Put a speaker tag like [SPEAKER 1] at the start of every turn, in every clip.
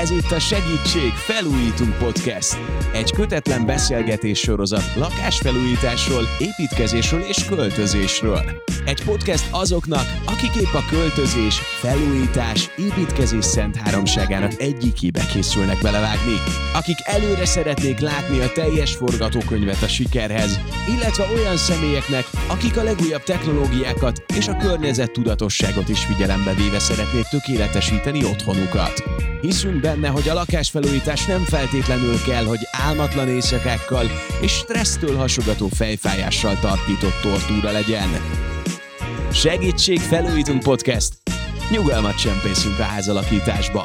[SPEAKER 1] Ez itt a Segítség Felújítunk Podcast. Egy kötetlen beszélgetés sorozat lakásfelújításról, építkezésről és költözésről. Egy podcast azoknak, akik épp a költözés, felújítás, építkezés szent háromságának egyikébe készülnek belevágni. Akik előre szeretnék látni a teljes forgatókönyvet a sikerhez, illetve olyan személyeknek, akik a legújabb technológiákat és a környezet tudatosságot is figyelembe véve szeretnék tökéletesíteni otthonukat. Hiszünk benne, hogy a lakásfelújítás nem feltétlenül kell, hogy álmatlan éjszakákkal és stressztől hasogató fejfájással tartított tortúra legyen. Segítség Felújítunk Podcast! Nyugalmat csempészünk a házalakításba!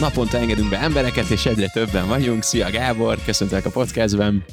[SPEAKER 1] Naponta engedünk be embereket, és egyre többen vagyunk. Szia Gábor, köszöntelek a podcastben.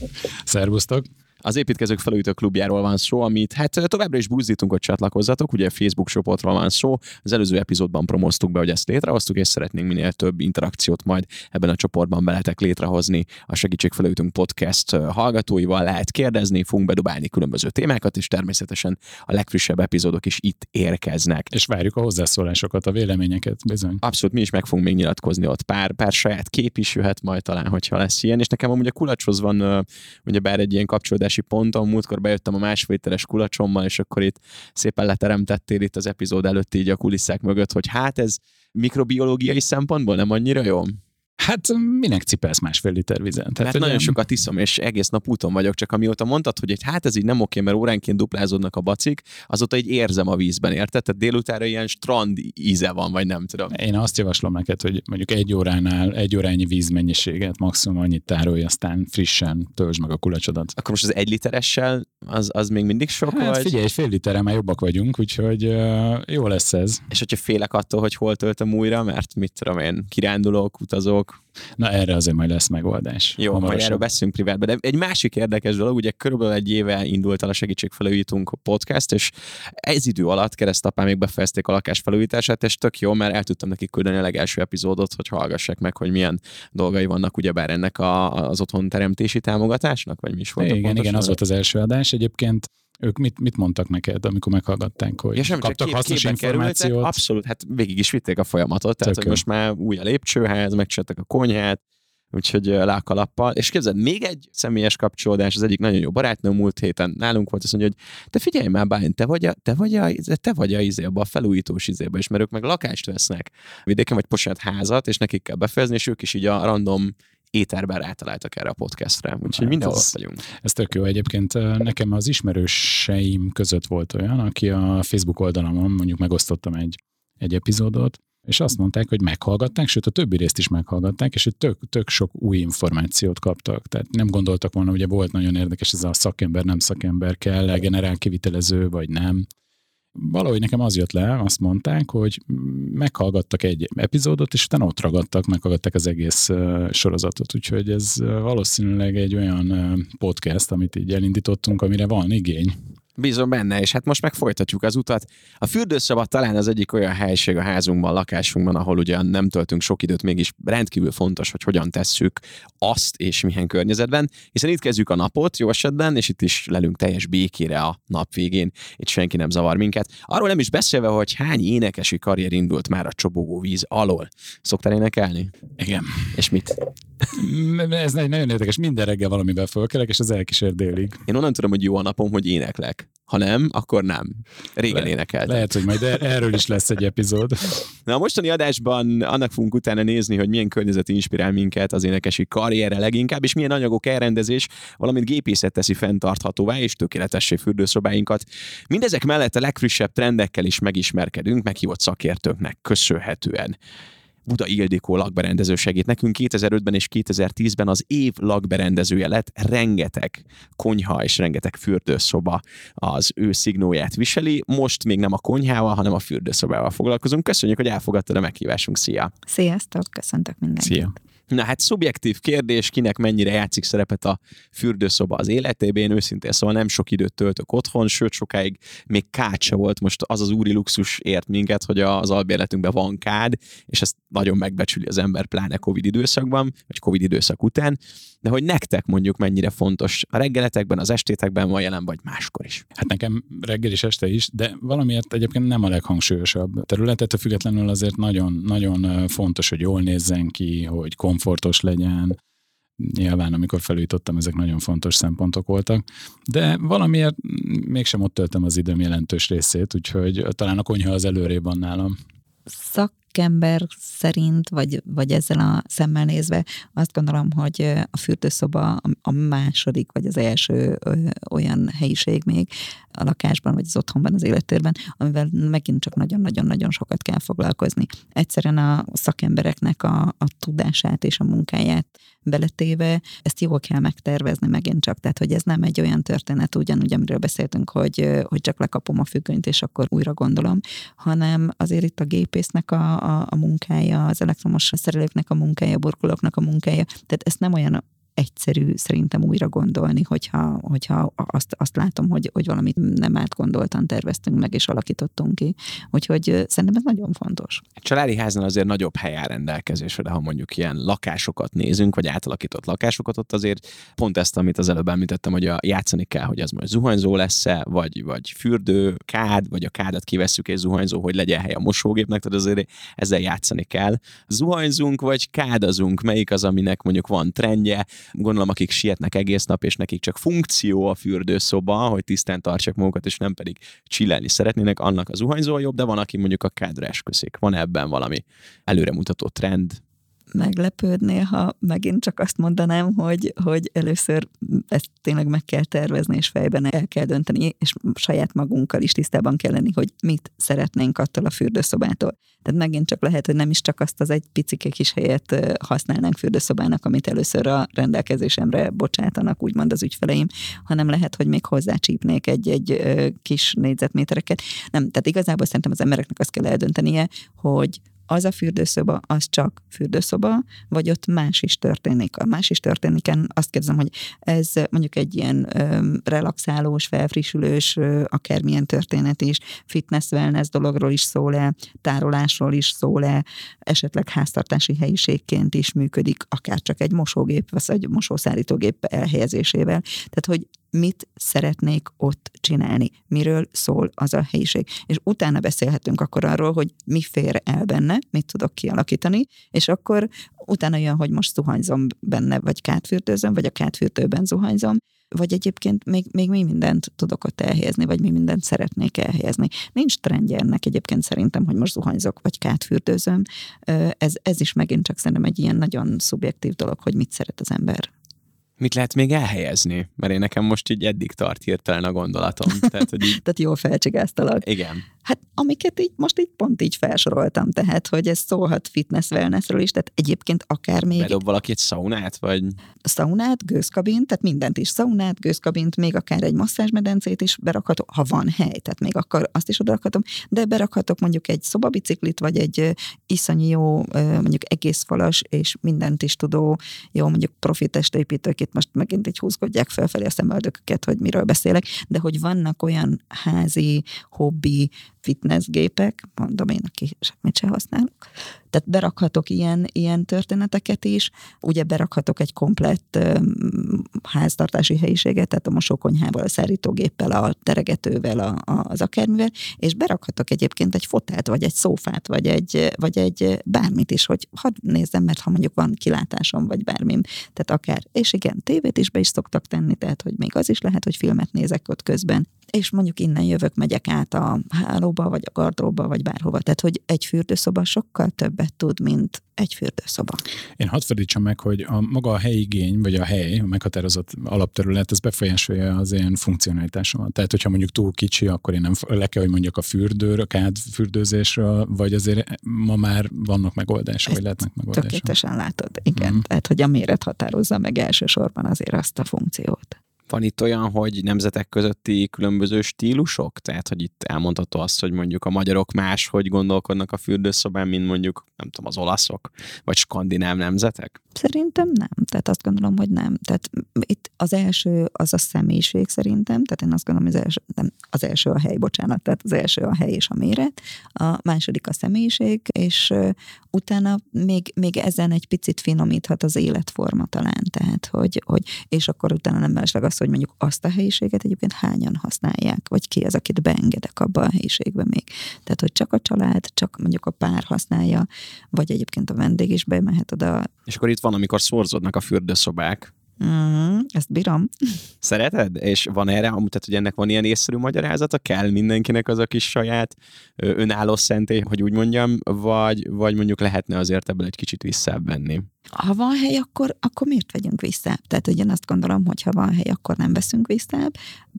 [SPEAKER 2] Szervusztok!
[SPEAKER 1] Az építkezők felújító klubjáról van szó, amit hát továbbra is buzdítunk, hogy csatlakozzatok. Ugye a Facebook csoportról van szó. Az előző epizódban promoztuk be, hogy ezt létrehoztuk, és szeretnénk minél több interakciót majd ebben a csoportban beletek létrehozni. A Segítség Felújítunk podcast hallgatóival lehet kérdezni, fogunk bedobálni különböző témákat, és természetesen a legfrissebb epizódok is itt érkeznek.
[SPEAKER 2] És várjuk a hozzászólásokat, a véleményeket, bizony.
[SPEAKER 1] Abszolút, mi is meg fogunk még nyilatkozni ott. Pár, pár saját kép is jöhet majd talán, hogyha lesz ilyen. És nekem amúgy a kulacshoz van, ugye bár egy ilyen kapcsolódás kiindulási ponton. Múltkor bejöttem a másfél literes kulacsommal, és akkor itt szépen leteremtettél itt az epizód előtt így a kulisszák mögött, hogy hát ez mikrobiológiai szempontból nem annyira jó?
[SPEAKER 2] Hát minek cipelsz másfél liter vizet?
[SPEAKER 1] Tehát, mert nagyon nem... sokat iszom, és egész nap úton vagyok, csak amióta mondtad, hogy egy, hát ez így nem oké, mert óránként duplázódnak a bacik, azóta egy érzem a vízben, érted? Tehát délutánra ilyen strand íze van, vagy nem tudom.
[SPEAKER 2] Én azt javaslom neked, hogy mondjuk egy óránál egy órányi vízmennyiséget maximum annyit tárolj, aztán frissen töltsd meg a kulacsodat.
[SPEAKER 1] Akkor most az egy literessel az, az még mindig sok
[SPEAKER 2] hát,
[SPEAKER 1] vagy?
[SPEAKER 2] figyelj, egy fél literre már jobbak vagyunk, úgyhogy uh, jó lesz ez.
[SPEAKER 1] És hogyha félek attól, hogy hol töltöm újra, mert mit tudom én, kirándulok, utazok,
[SPEAKER 2] Na erre azért majd lesz megoldás.
[SPEAKER 1] Jó, hamarosan. majd erről beszélünk privátban. De egy másik érdekes dolog, ugye körülbelül egy éve indult el a Segítségfelújítunk podcast, és ez idő alatt keresztapán még befejezték a lakás felújítását, és tök jó, mert el tudtam nekik küldeni a legelső epizódot, hogy hallgassák meg, hogy milyen dolgai vannak ugyebár ennek a, az otthon teremtési támogatásnak, vagy mi is volt.
[SPEAKER 2] Igen, igen, az volt az első adás. Egyébként ők mit, mit mondtak neked, amikor meghallgatták, hogy ja, sem, kaptak kép, hasznos információt? Kerültek,
[SPEAKER 1] abszolút, hát végig is vitték a folyamatot, tehát hogy most már új a lépcsőház, megcsináltak a konyhát, úgyhogy le a kalappal. És képzeld, még egy személyes kapcsolódás, az egyik nagyon jó barátnő múlt héten nálunk volt, azt mondja, hogy te figyelj már, Bájn, te vagy a, te vagy a, te vagy a izé, abba a felújítós izébe, és mert ők meg lakást vesznek vidéken, vagy posát házat, és nekik kell befejezni, és ők is így a random éterben rátaláltak erre a podcastra, úgyhogy hát mindenhol ott vagyunk.
[SPEAKER 2] Ez tök jó. Egyébként nekem az ismerőseim között volt olyan, aki a Facebook oldalamon mondjuk megosztottam egy, egy epizódot, és azt mondták, hogy meghallgatták, sőt a többi részt is meghallgatták, és hogy tök, tök sok új információt kaptak. Tehát nem gondoltak volna, ugye volt nagyon érdekes ez a szakember, nem szakember, kell generál kivitelező, vagy nem valahogy nekem az jött le, azt mondták, hogy meghallgattak egy epizódot, és utána ott ragadtak, meghallgatták az egész sorozatot, úgyhogy ez valószínűleg egy olyan podcast, amit így elindítottunk, amire van igény.
[SPEAKER 1] Bízom benne, és hát most meg folytatjuk az utat. A fürdőszoba talán az egyik olyan helység a házunkban, lakásunkban, ahol ugye nem töltünk sok időt, mégis rendkívül fontos, hogy hogyan tesszük azt és milyen környezetben, hiszen itt kezdjük a napot jó esetben, és itt is lelünk teljes békére a nap végén, itt senki nem zavar minket. Arról nem is beszélve, hogy hány énekesi karrier indult már a csobogó víz alól. Szoktál énekelni?
[SPEAKER 2] Igen.
[SPEAKER 1] És mit?
[SPEAKER 2] Ez nagyon érdekes, minden reggel valamivel fölkelek, és az elkísér délig.
[SPEAKER 1] Én onnan tudom, hogy jó a napom, hogy éneklek. Ha nem, akkor nem. Régen Le- énekeltem.
[SPEAKER 2] Lehet, hogy majd er- erről is lesz egy epizód.
[SPEAKER 1] Na a mostani adásban annak fogunk utána nézni, hogy milyen környezet inspirál minket az énekesi karrierre leginkább, és milyen anyagok elrendezés, valamint gépészet teszi fenntarthatóvá és tökéletessé fürdőszobáinkat. Mindezek mellett a legfrissebb trendekkel is megismerkedünk, meghívott szakértőknek köszönhetően. Buda Ildikó lakberendező segít nekünk 2005-ben és 2010-ben az év lakberendezője lett, rengeteg konyha és rengeteg fürdőszoba az ő szignóját viseli. Most még nem a konyhával, hanem a fürdőszobával foglalkozunk. Köszönjük, hogy elfogadtad a meghívásunk. Szia!
[SPEAKER 3] Sziasztok, köszöntök mindenkit!
[SPEAKER 2] Szia!
[SPEAKER 1] Na hát szubjektív kérdés, kinek mennyire játszik szerepet a fürdőszoba az életében. Én őszintén szóval nem sok időt töltök otthon, sőt sokáig még kád se volt. Most az az úri luxus ért minket, hogy az albérletünkben van kád, és ezt nagyon megbecsüli az ember, pláne Covid időszakban, vagy Covid időszak után. De hogy nektek mondjuk mennyire fontos a reggeletekben, az estétekben van jelen, vagy máskor is?
[SPEAKER 2] Hát nekem reggel is este is, de valamiért egyébként nem a leghangsúlyosabb terület, függetlenül azért nagyon, nagyon fontos, hogy jól nézzen ki, hogy komfortos legyen, nyilván amikor felújítottam, ezek nagyon fontos szempontok voltak, de valamiért mégsem ott töltöm az időm jelentős részét, úgyhogy talán a konyha az előrébb van nálam.
[SPEAKER 3] Szak szakember szerint, vagy, vagy ezzel a szemmel nézve azt gondolom, hogy a fürdőszoba a második, vagy az első olyan helyiség még a lakásban, vagy az otthonban, az élettérben, amivel megint csak nagyon-nagyon-nagyon sokat kell foglalkozni. Egyszerűen a szakembereknek a, a tudását és a munkáját beletéve, ezt jól kell megtervezni megint csak, tehát hogy ez nem egy olyan történet, ugyanúgy, amiről beszéltünk, hogy, hogy csak lekapom a függönyt, és akkor újra gondolom, hanem azért itt a gépésznek a, a, a munkája, az elektromos szerelőknek a munkája, a burkolóknak a munkája, tehát ezt nem olyan egyszerű szerintem újra gondolni, hogyha, hogyha azt, azt látom, hogy, hogy valamit nem átgondoltan terveztünk meg és alakítottunk ki. Úgyhogy szerintem ez nagyon fontos.
[SPEAKER 1] A családi háznál azért nagyobb hely áll rendelkezésre, de ha mondjuk ilyen lakásokat nézünk, vagy átalakított lakásokat, ott azért pont ezt, amit az előbb említettem, hogy a, játszani kell, hogy az majd zuhanyzó lesz-e, vagy, vagy fürdő, kád, vagy a kádat kivesszük és zuhanyzó, hogy legyen hely a mosógépnek, tehát azért ezzel játszani kell. Zuhanyzunk, vagy kádazunk, melyik az, aminek mondjuk van trendje, gondolom, akik sietnek egész nap, és nekik csak funkció a fürdőszoba, hogy tisztán tartsak magukat, és nem pedig csillelni szeretnének, annak az zuhanyzó jobb, de van, aki mondjuk a kádra esküszik. Van ebben valami előremutató trend,
[SPEAKER 3] meglepődnél, ha megint csak azt mondanám, hogy, hogy először ezt tényleg meg kell tervezni, és fejben el kell dönteni, és saját magunkkal is tisztában kell lenni, hogy mit szeretnénk attól a fürdőszobától. Tehát megint csak lehet, hogy nem is csak azt az egy picike kis helyet használnánk fürdőszobának, amit először a rendelkezésemre bocsátanak, úgymond az ügyfeleim, hanem lehet, hogy még hozzácsípnék egy-egy kis négyzetmétereket. Nem, tehát igazából szerintem az embereknek azt kell eldöntenie, hogy az a fürdőszoba, az csak fürdőszoba, vagy ott más is történik. A más is történiken azt kérdezem, hogy ez mondjuk egy ilyen relaxálós, felfrissülős, akármilyen történet is, fitness, wellness dologról is szól-e, tárolásról is szól-e, esetleg háztartási helyiségként is működik, akár csak egy mosógép, vagy egy mosószállítógép elhelyezésével. Tehát, hogy mit szeretnék ott csinálni, miről szól az a helyiség. És utána beszélhetünk akkor arról, hogy mi fér el benne, mit tudok kialakítani, és akkor utána jön, hogy most zuhanyzom benne, vagy kátfürdőzöm, vagy a kátfürdőben zuhanyzom, vagy egyébként még, még mi mindent tudok ott elhelyezni, vagy mi mindent szeretnék elhelyezni. Nincs trendje ennek egyébként szerintem, hogy most zuhanyzok, vagy kátfürdőzöm. Ez, ez is megint csak szerintem egy ilyen nagyon szubjektív dolog, hogy mit szeret az ember
[SPEAKER 1] mit lehet még elhelyezni? Mert én nekem most így eddig tart hirtelen a gondolatom.
[SPEAKER 3] Tehát, hogy így... Tehát jól felcsigáztalak.
[SPEAKER 1] Igen.
[SPEAKER 3] Hát amiket így most így pont így felsoroltam, tehát hogy ez szólhat fitness wellnessről is, tehát egyébként akár még...
[SPEAKER 1] Bedob valaki egy szaunát, vagy...
[SPEAKER 3] Szaunát, gőzkabint, tehát mindent is. Szaunát, gőzkabint, még akár egy masszázsmedencét is berakhatok, ha van hely, tehát még akkor azt is odarakhatom, de berakhatok mondjuk egy szobabiciklit, vagy egy iszonyi jó, mondjuk egész falas és mindent is tudó, jó mondjuk profi testépítők, most megint így húzkodják felfelé a szemöldököket, hogy miről beszélek, de hogy vannak olyan házi, hobbi, fitnessgépek, mondom én, aki semmit se használok. Tehát berakhatok ilyen, ilyen történeteket is, ugye berakhatok egy komplett um, háztartási helyiséget, tehát a mosókonyhával, a szárítógéppel, a teregetővel, a, a, az akármivel, és berakhatok egyébként egy fotelt, vagy egy szófát, vagy egy, vagy egy bármit is, hogy hadd nézzem, mert ha mondjuk van kilátásom, vagy bármim, tehát akár, és igen, tévét is be is szoktak tenni, tehát hogy még az is lehet, hogy filmet nézek ott közben, és mondjuk innen jövök, megyek át a hálóba, vagy a gardróba, vagy bárhova. Tehát, hogy egy fürdőszoba sokkal többet tud, mint egy fürdőszoba.
[SPEAKER 2] Én hadd fordítsam meg, hogy a maga a helyigény, vagy a hely, a meghatározott alapterület, ez befolyásolja az én funkcionalitásomat. Tehát, hogyha mondjuk túl kicsi, akkor én nem le kell, hogy mondjak a fürdőről, a kád fürdőzésről, vagy azért ma már vannak megoldások, vagy lehetnek megoldások.
[SPEAKER 3] Tökéletesen látod, igen. Mm. Tehát, hogy a méret határozza meg elsősorban azért azt a funkciót.
[SPEAKER 1] Van itt olyan, hogy nemzetek közötti különböző stílusok? Tehát, hogy itt elmondható azt, hogy mondjuk a magyarok más, hogy gondolkodnak a fürdőszobán, mint mondjuk, nem tudom, az olaszok, vagy skandináv nemzetek?
[SPEAKER 3] Szerintem nem. Tehát azt gondolom, hogy nem. Tehát itt az első az a személyiség szerintem, tehát én azt gondolom, hogy az első, nem, az első a hely, bocsánat, tehát az első a hely és a méret, a második a személyiség, és utána még, még ezen egy picit finomíthat az életforma talán, tehát hogy, hogy és akkor utána nem mellesleg az, hogy mondjuk azt a helyiséget egyébként hányan használják, vagy ki az, akit beengedek abba a helyiségbe még. Tehát, hogy csak a család, csak mondjuk a pár használja, vagy egyébként a vendég is bemehet oda.
[SPEAKER 1] És akkor itt van, amikor szorzódnak a fürdőszobák,
[SPEAKER 3] Mm, ezt bírom.
[SPEAKER 1] Szereted? És van erre, tehát hogy ennek van ilyen észszerű magyarázata? Kell mindenkinek az a kis saját önálló szentély, hogy úgy mondjam, vagy, vagy mondjuk lehetne azért ebből egy kicsit visszavenni?
[SPEAKER 3] Ha van hely, akkor, akkor miért vegyünk vissza? Tehát, hogy én azt gondolom, hogy ha van hely, akkor nem veszünk vissza.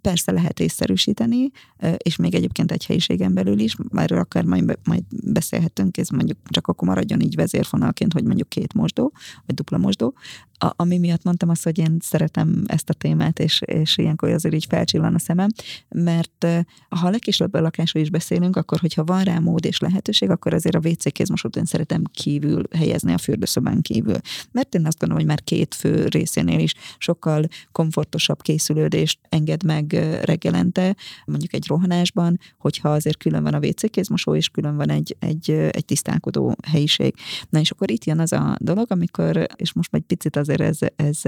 [SPEAKER 3] Persze lehet észszerűsíteni, és még egyébként egy helyiségen belül is, erről akár majd, majd beszélhetünk, ez mondjuk csak akkor maradjon így vezérfonalként, hogy mondjuk két mosdó, vagy dupla mosdó. A, ami miatt mondtam azt, hogy én szeretem ezt a témát, és, és ilyenkor azért így felcsillan a szemem, mert ha a legkisebb lakásról is beszélünk, akkor hogyha van rá mód és lehetőség, akkor azért a WC kézmosót én szeretem kívül helyezni a fürdőszobán kívül mert én azt gondolom, hogy már két fő részénél is sokkal komfortosabb készülődést enged meg reggelente, mondjuk egy rohanásban, hogyha azért külön van a WC kézmosó, és külön van egy, egy, egy tisztálkodó helyiség. Na és akkor itt jön az a dolog, amikor, és most egy picit azért ez, ez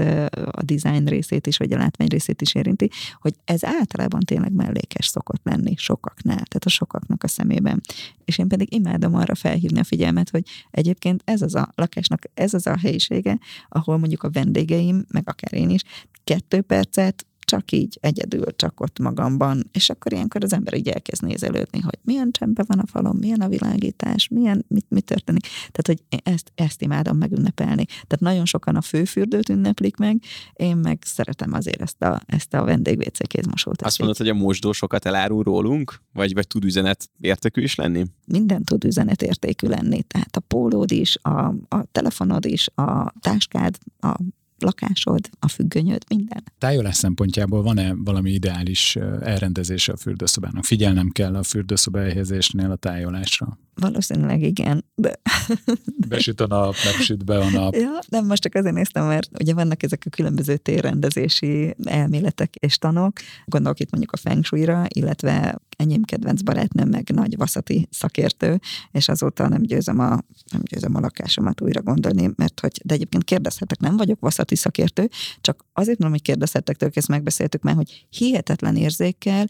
[SPEAKER 3] a design részét is, vagy a látvány részét is érinti, hogy ez általában tényleg mellékes szokott lenni sokaknál, tehát a sokaknak a szemében. És én pedig imádom arra felhívni a figyelmet, hogy egyébként ez az a lakásnak, ez az a helyisége, ahol mondjuk a vendégeim, meg akár én is, kettő percet csak így egyedül, csak ott magamban, és akkor ilyenkor az ember így elkezd nézelődni, hogy milyen csempe van a falon, milyen a világítás, milyen, mit, mit történik. Tehát, hogy ezt, ezt imádom megünnepelni. Tehát nagyon sokan a főfürdőt ünneplik meg, én meg szeretem azért ezt a, ezt a vendég kézmosót.
[SPEAKER 1] Azt mondod, hogy a mosdó sokat elárul rólunk? Vagy, vagy tud üzenet értékű is lenni?
[SPEAKER 3] Minden tud üzenet értékű lenni. Tehát a pólód is, a, a telefonod is, a táskád, a lakásod, a függönyöd, minden.
[SPEAKER 2] Tájolás szempontjából van-e valami ideális elrendezése a fürdőszobának? Figyelnem kell a fürdőszoba elhelyezésnél a tájolásra?
[SPEAKER 3] Valószínűleg igen, de...
[SPEAKER 2] Besüt a nap, nem süt be a nap.
[SPEAKER 3] Ja, nem, most csak azért néztem, mert ugye vannak ezek a különböző térrendezési elméletek és tanok. Gondolok itt mondjuk a feng shui-ra, illetve enyém kedvenc barátnőm meg nagy vaszati szakértő, és azóta nem győzöm a, nem győzöm a lakásomat újra gondolni, mert hogy, de egyébként kérdezhetek, nem vagyok vaszati szakértő, csak azért mondom, hogy kérdezhetek tőle, ezt megbeszéltük már, hogy hihetetlen érzékkel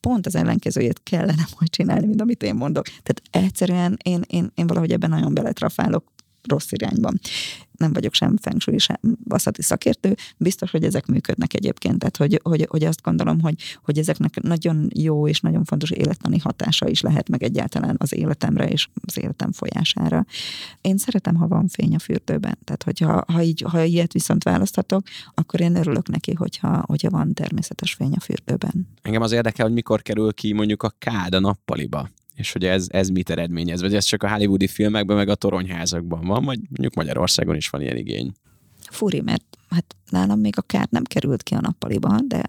[SPEAKER 3] pont az ellenkezőjét kellene majd csinálni, mint amit én mondok. Tehát egyszerűen én, én, én valahogy ebben nagyon beletrafálok rossz irányban nem vagyok sem feng shui, sem vaszati szakértő, biztos, hogy ezek működnek egyébként. Tehát, hogy, hogy, hogy azt gondolom, hogy, hogy ezeknek nagyon jó és nagyon fontos élettani hatása is lehet meg egyáltalán az életemre és az életem folyására. Én szeretem, ha van fény a fürdőben. Tehát, hogyha ha, így, ha ilyet viszont választhatok, akkor én örülök neki, hogyha, hogyha van természetes fény a fürdőben.
[SPEAKER 1] Engem az érdekel, hogy mikor kerül ki mondjuk a kád a nappaliba és hogy ez, ez mit eredményez, vagy ez csak a hollywoodi filmekben, meg a toronyházakban van, vagy mondjuk Magyarországon is van ilyen igény.
[SPEAKER 3] Furi, mert hát nálam még a kár nem került ki a nappaliba, de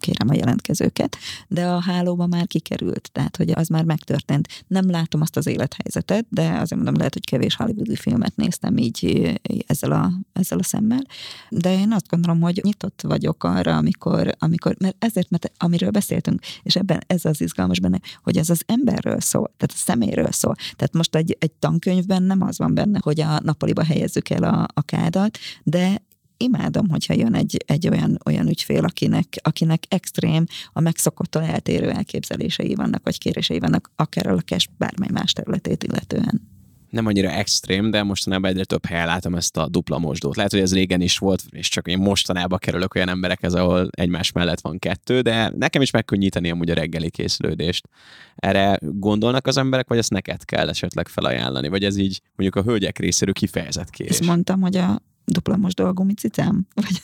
[SPEAKER 3] kérem a jelentkezőket, de a hálóba már kikerült, tehát hogy az már megtörtént. Nem látom azt az élethelyzetet, de azért mondom, lehet, hogy kevés hollywoodi filmet néztem így ezzel a, ezzel a szemmel, de én azt gondolom, hogy nyitott vagyok arra, amikor, amikor mert ezért, mert amiről beszéltünk, és ebben ez az izgalmas benne, hogy ez az emberről szól, tehát a szeméről szól. Tehát most egy, egy tankönyvben nem az van benne, hogy a nappaliba helyezzük el a, a kádat, de imádom, hogyha jön egy, egy olyan, olyan ügyfél, akinek, akinek extrém, a megszokottól eltérő elképzelései vannak, vagy kérései vannak, akár a lakás bármely más területét illetően
[SPEAKER 1] nem annyira extrém, de mostanában egyre több helyen látom ezt a dupla mosdót. Lehet, hogy ez régen is volt, és csak én mostanában kerülök olyan emberekhez, ahol egymás mellett van kettő, de nekem is megkönnyíteni amúgy a reggeli készülődést. Erre gondolnak az emberek, vagy ezt neked kell esetleg felajánlani, vagy ez így mondjuk a hölgyek részéről kifejezett kérés?
[SPEAKER 3] Ezt mondtam, hogy a dupla most dolgú cicám? Vagy...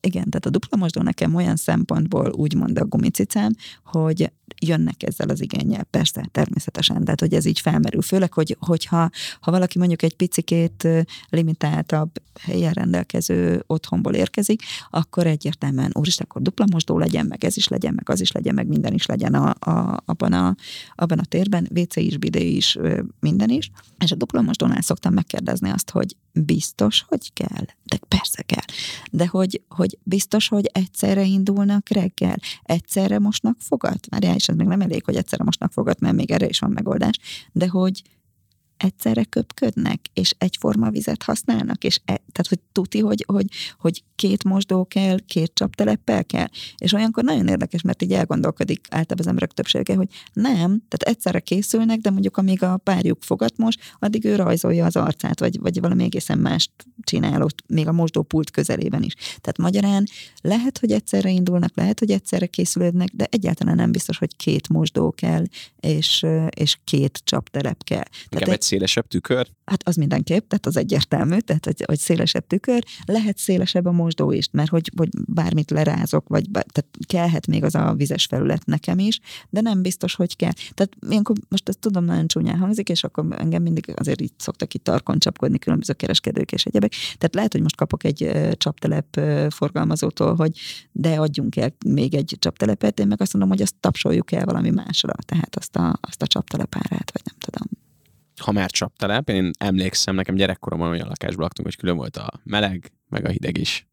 [SPEAKER 3] Igen, tehát a dupla mosdó nekem olyan szempontból úgymond a gumicicám, hogy jönnek ezzel az igényel, persze, természetesen, tehát hogy ez így felmerül, főleg, hogy, hogyha ha valaki mondjuk egy picikét limitáltabb helyen rendelkező otthonból érkezik, akkor egyértelműen, úristen, akkor dupla mosdó legyen, meg ez is legyen, meg az is legyen, meg minden is legyen a, a, abban, a, abban a térben, WC is, bidé is, minden is, és a dupla mosdónál szoktam megkérdezni azt, hogy biztos, hogy kell? De persze kell. De hogy, hogy biztos, hogy egyszerre indulnak reggel, egyszerre mosnak fogat? Már és ez még nem elég, hogy egyszerre mosnak fogat, mert még erre is van megoldás, de hogy egyszerre köpködnek, és egyforma vizet használnak, és e, tehát, hogy tuti, hogy, hogy, hogy két mosdó kell, két csapteleppel kell. És olyankor nagyon érdekes, mert így elgondolkodik általában az emberek többsége, hogy nem, tehát egyszerre készülnek, de mondjuk amíg a párjuk fogat most, addig ő rajzolja az arcát, vagy, vagy valami egészen mást csinál ott, még a mosdópult közelében is. Tehát magyarán lehet, hogy egyszerre indulnak, lehet, hogy egyszerre készülődnek, de egyáltalán nem biztos, hogy két mosdó kell, és, és két csaptelep kell.
[SPEAKER 1] Tehát egy szélesebb tükör?
[SPEAKER 3] Hát az mindenképp, tehát az egyértelmű, tehát hogy, hogy szélesebb tükör. Lehet szélesebb a mosdó is, mert hogy, hogy bármit lerázok, vagy tehát kellhet még az a vizes felület nekem is, de nem biztos, hogy kell. Tehát ilyenkor most ezt tudom, nagyon csúnyán hangzik, és akkor engem mindig azért így szoktak itt tarkon csapkodni különböző kereskedők és egyebek. Tehát lehet, hogy most kapok egy csaptelep forgalmazótól, hogy de adjunk el még egy csaptelepet, én meg azt mondom, hogy azt tapsoljuk el valami másra, tehát azt a, azt a csaptelep árát, vagy nem tudom
[SPEAKER 1] ha már csaptelep, én emlékszem, nekem gyerekkoromban olyan lakásban laktunk, hogy külön volt a meleg, meg a hideg is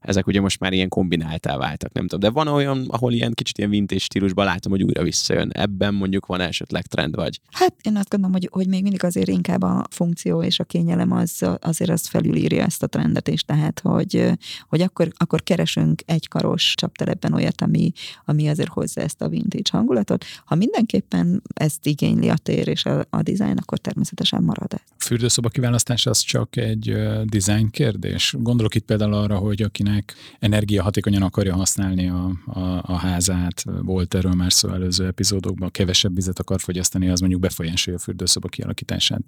[SPEAKER 1] ezek ugye most már ilyen kombináltá váltak, nem tudom. De van olyan, ahol ilyen kicsit ilyen vintage stílusban látom, hogy újra visszajön. Ebben mondjuk van esetleg trend vagy?
[SPEAKER 3] Hát én azt gondolom, hogy, hogy még mindig azért inkább a funkció és a kényelem az, azért az felülírja ezt a trendet is, tehát hogy, hogy akkor, akkor keresünk egy karos csaptelepben olyat, ami, ami azért hozza ezt a vintage hangulatot. Ha mindenképpen ezt igényli a tér és a, a dizájn, akkor természetesen marad ez.
[SPEAKER 2] A fürdőszoba kiválasztás az csak egy uh, design kérdés. Gondolok itt például arra, hogy akinek akinek energiahatékonyan akarja használni a, a, a házát, volt erről már szó előző epizódokban, kevesebb vizet akar fogyasztani, az mondjuk befolyásolja a fürdőszoba kialakítását.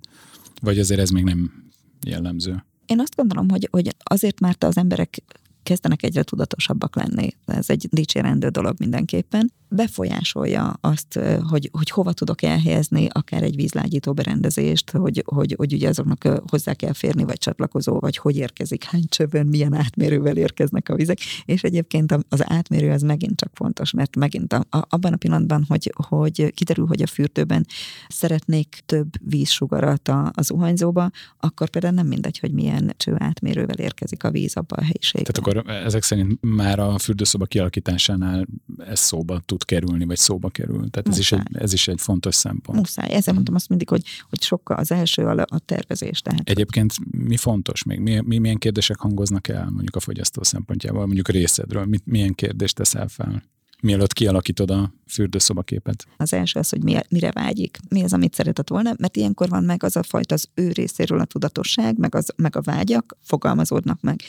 [SPEAKER 2] Vagy azért ez még nem jellemző?
[SPEAKER 3] Én azt gondolom, hogy, hogy azért, mert az emberek kezdenek egyre tudatosabbak lenni. Ez egy dicsérendő dolog mindenképpen befolyásolja azt, hogy, hogy hova tudok elhelyezni akár egy vízlágyító berendezést, hogy, hogy, hogy ugye azoknak hozzá kell férni, vagy csatlakozó, vagy hogy érkezik, hány csövön, milyen átmérővel érkeznek a vizek, és egyébként az átmérő az megint csak fontos, mert megint a, a, abban a pillanatban, hogy, hogy kiderül, hogy a fürdőben szeretnék több vízsugarat a, az zuhanyzóba, akkor például nem mindegy, hogy milyen cső átmérővel érkezik a víz abba a helyiségben.
[SPEAKER 2] Tehát akkor ezek szerint már a fürdőszoba kialakításánál ez szóba tud kerülni, vagy szóba kerül. Tehát ez is, egy, ez is egy fontos szempont.
[SPEAKER 3] Muszáj. Ezzel mondtam azt mindig, hogy, hogy sokkal az első a, a tervezés. Tehát.
[SPEAKER 2] Egyébként mi fontos még? Mi, mi, milyen kérdések hangoznak el mondjuk a fogyasztó szempontjából, mondjuk a részedről? Mit, milyen kérdést teszel fel? Mielőtt kialakítod a fürdőszobaképet?
[SPEAKER 3] Az első az, hogy mi, mire vágyik, mi az, amit szeretett volna, mert ilyenkor van meg az a fajta az ő részéről a tudatosság, meg, az, meg a vágyak fogalmazódnak meg.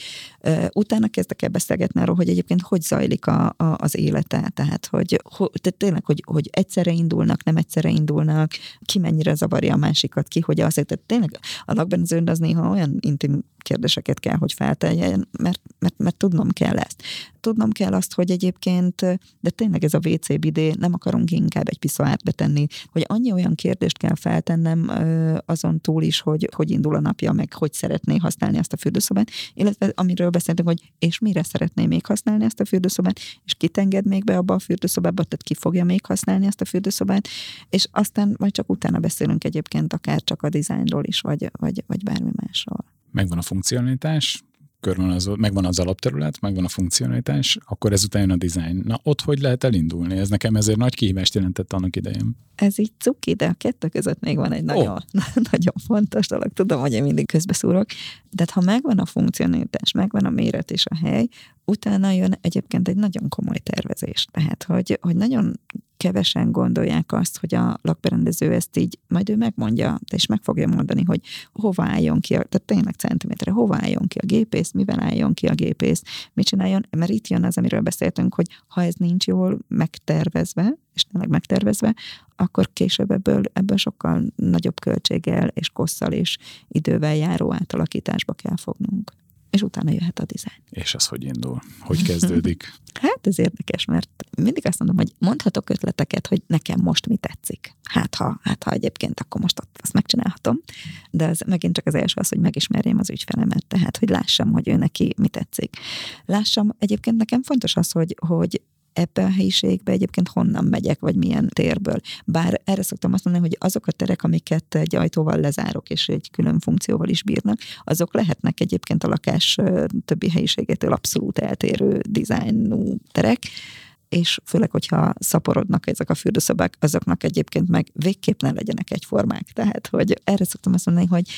[SPEAKER 3] Utána kezdek el beszélgetni arról, hogy egyébként hogy zajlik a, a, az élete, tehát hogy, hogy tehát tényleg, hogy, hogy egyszerre indulnak, nem egyszerre indulnak, ki mennyire zavarja a másikat, ki hogy azért, tehát tényleg a lakbenzőn az néha olyan intim kérdéseket kell, hogy felteljen, mert, mert, mert tudnom kell ezt. Tudnom kell azt, hogy egyébként, de tényleg ez a WC bidé, nem akarunk inkább egy piszoárt betenni, hogy annyi olyan kérdést kell feltennem azon túl is, hogy hogy indul a napja, meg hogy szeretné használni azt a fürdőszobát, illetve amiről beszéltünk, hogy és mire szeretné még használni ezt a fürdőszobát, és kit enged még be abba a fürdőszobába, tehát ki fogja még használni ezt a fürdőszobát, és aztán majd csak utána beszélünk egyébként akár csak a dizájnról is, vagy, vagy, vagy bármi másról
[SPEAKER 2] megvan a funkcionalitás, körben az, megvan az alapterület, megvan a funkcionalitás, akkor ezután jön a design. Na, ott hogy lehet elindulni? Ez nekem ezért nagy kihívást jelentett annak idején.
[SPEAKER 3] Ez így cuki, de a kettő között még van egy nagyon, oh. nagyon fontos dolog. Tudom, hogy én mindig közbeszúrok. De ha megvan a funkcionalitás, megvan a méret és a hely, utána jön egyébként egy nagyon komoly tervezés. Tehát, hogy, hogy nagyon kevesen gondolják azt, hogy a lakberendező ezt így, majd ő megmondja, és meg fogja mondani, hogy hova álljon ki, a, tehát tényleg centiméterre, hova álljon ki a gépész, mivel álljon ki a gépész, mit csináljon, mert itt jön az, amiről beszéltünk, hogy ha ez nincs jól megtervezve, és tényleg megtervezve, akkor később ebből, ebből sokkal nagyobb költséggel és kosszal és idővel járó átalakításba kell fognunk. És utána jöhet a dizájn.
[SPEAKER 2] És ez hogy indul? Hogy kezdődik?
[SPEAKER 3] Hát ez érdekes, mert mindig azt mondom, hogy mondhatok ötleteket, hogy nekem most mi tetszik. Hát ha, hát ha egyébként, akkor most azt megcsinálhatom. De ez megint csak az első az, hogy megismerjem az ügyfelemet, tehát hogy lássam, hogy ő neki mi tetszik. Lássam, egyébként nekem fontos az, hogy, hogy ebbe a helyiségbe egyébként honnan megyek, vagy milyen térből. Bár erre szoktam azt mondani, hogy azok a terek, amiket egy ajtóval lezárok, és egy külön funkcióval is bírnak, azok lehetnek egyébként a lakás többi helyiségétől abszolút eltérő dizájnú terek, és főleg, hogyha szaporodnak ezek a fürdőszobák, azoknak egyébként meg végképp ne legyenek egyformák. Tehát, hogy erre szoktam azt mondani, hogy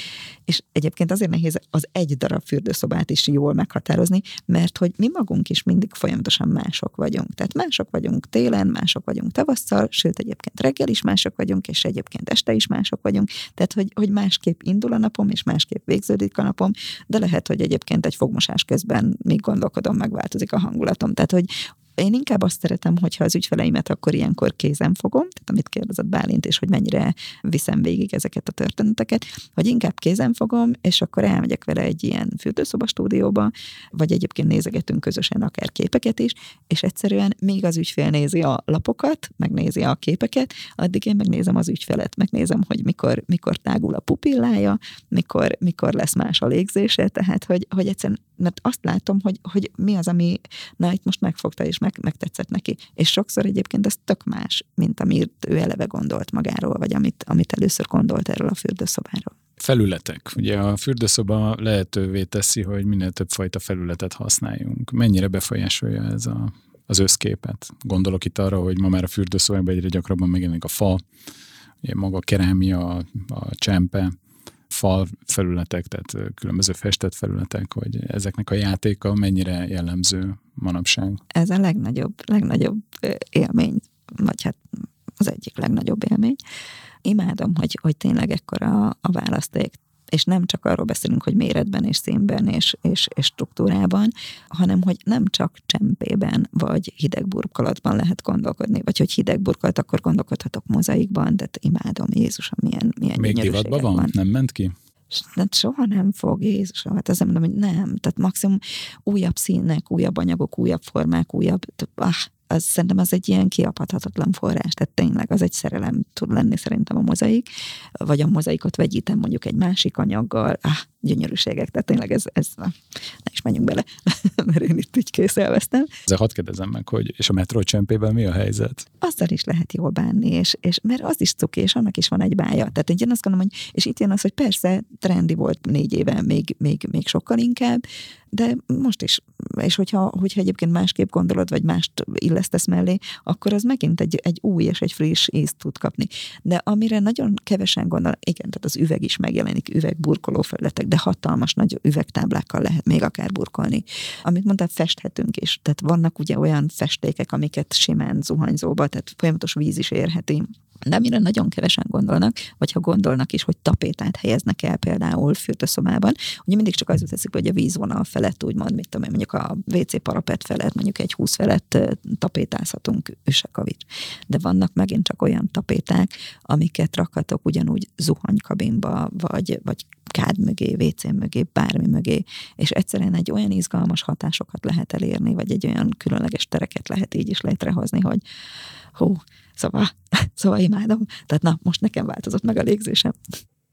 [SPEAKER 3] és egyébként azért nehéz az egy darab fürdőszobát is jól meghatározni, mert hogy mi magunk is mindig folyamatosan mások vagyunk. Tehát mások vagyunk télen, mások vagyunk tavasszal, sőt egyébként reggel is mások vagyunk, és egyébként este is mások vagyunk. Tehát, hogy, hogy másképp indul a napom, és másképp végződik a napom, de lehet, hogy egyébként egy fogmosás közben még gondolkodom, megváltozik a hangulatom. Tehát, hogy én inkább azt szeretem, hogyha az ügyfeleimet akkor ilyenkor kézen fogom, tehát amit kérdezett Bálint, és hogy mennyire viszem végig ezeket a történeteket, hogy inkább kézen fogom, és akkor elmegyek vele egy ilyen fürdőszoba stúdióba, vagy egyébként nézegetünk közösen akár képeket is, és egyszerűen még az ügyfél nézi a lapokat, megnézi a képeket, addig én megnézem az ügyfelet, megnézem, hogy mikor, mikor tágul a pupillája, mikor, mikor lesz más a légzése, tehát hogy, hogy egyszerűen, mert azt látom, hogy, hogy mi az, ami na itt most megfogta és meg, megtetszett neki. És sokszor egyébként ez tök más, mint amit ő eleve gondolt magáról, vagy amit, amit először gondolt erről a fürdőszobáról.
[SPEAKER 2] Felületek. Ugye a fürdőszoba lehetővé teszi, hogy minél több fajta felületet használjunk. Mennyire befolyásolja ez a, az összképet? Gondolok itt arra, hogy ma már a fürdőszobában egyre gyakrabban megjelenik a fa, maga a kerámia, a, csempe, fal felületek, tehát különböző festett felületek, hogy ezeknek a játéka mennyire jellemző manapság?
[SPEAKER 3] Ez a legnagyobb, legnagyobb élmény, vagy hát az egyik legnagyobb élmény. Imádom, hogy, hogy tényleg ekkora a választék és nem csak arról beszélünk, hogy méretben és színben és, és, és struktúrában, hanem hogy nem csak csempében vagy hideg burkolatban lehet gondolkodni, vagy hogy hideg burkolat, akkor gondolkodhatok mozaikban, de imádom, Jézusom, milyen, milyen
[SPEAKER 2] Még divatban van? van? Nem ment ki?
[SPEAKER 3] Hát soha nem fog, Jézusom, hát ezzel mondom, hogy nem. Tehát maximum újabb színek, újabb anyagok, újabb formák, újabb, ah, az szerintem az egy ilyen kiapadhatatlan forrás, tehát tényleg az egy szerelem tud lenni szerintem a mozaik, vagy a mozaikot vegyítem mondjuk egy másik anyaggal, ah, gyönyörűségek, tehát tényleg ez, ez na, ne is menjünk bele, mert én itt így készelveztem.
[SPEAKER 2] Ezzel hadd kérdezem meg, hogy és a metró csempében mi a helyzet?
[SPEAKER 3] Azzal is lehet jól bánni, és, és mert az is cuki, és annak is van egy bája. Tehát én azt gondolom, hogy, és itt jön az, hogy persze trendi volt négy éve, még, még, még sokkal inkább, de most is, és hogyha, hogyha egyébként másképp gondolod, vagy mást illesztesz mellé, akkor az megint egy, egy új és egy friss ízt tud kapni. De amire nagyon kevesen gondol, igen, tehát az üveg is megjelenik, üvegburkoló felületek, de hatalmas nagy üvegtáblákkal lehet még akár burkolni. Amit mondtál, festhetünk is. Tehát vannak ugye olyan festékek, amiket simán zuhanyzóba, tehát folyamatos víz is érheti de amire nagyon kevesen gondolnak, vagy ha gondolnak is, hogy tapétát helyeznek el például fürdőszobában, ugye mindig csak az teszik, hogy a vízvonal felett úgymond, mit tudom én, mondjuk a WC parapet felett, mondjuk egy 20 felett tapétázhatunk üsekavics. De vannak megint csak olyan tapéták, amiket rakhatok ugyanúgy zuhanykabinba, vagy, vagy kád mögé, WC mögé, bármi mögé, és egyszerűen egy olyan izgalmas hatásokat lehet elérni, vagy egy olyan különleges tereket lehet így is létrehozni, hogy hú, Szóval, szóval imádom. Tehát na, most nekem változott meg a légzésem.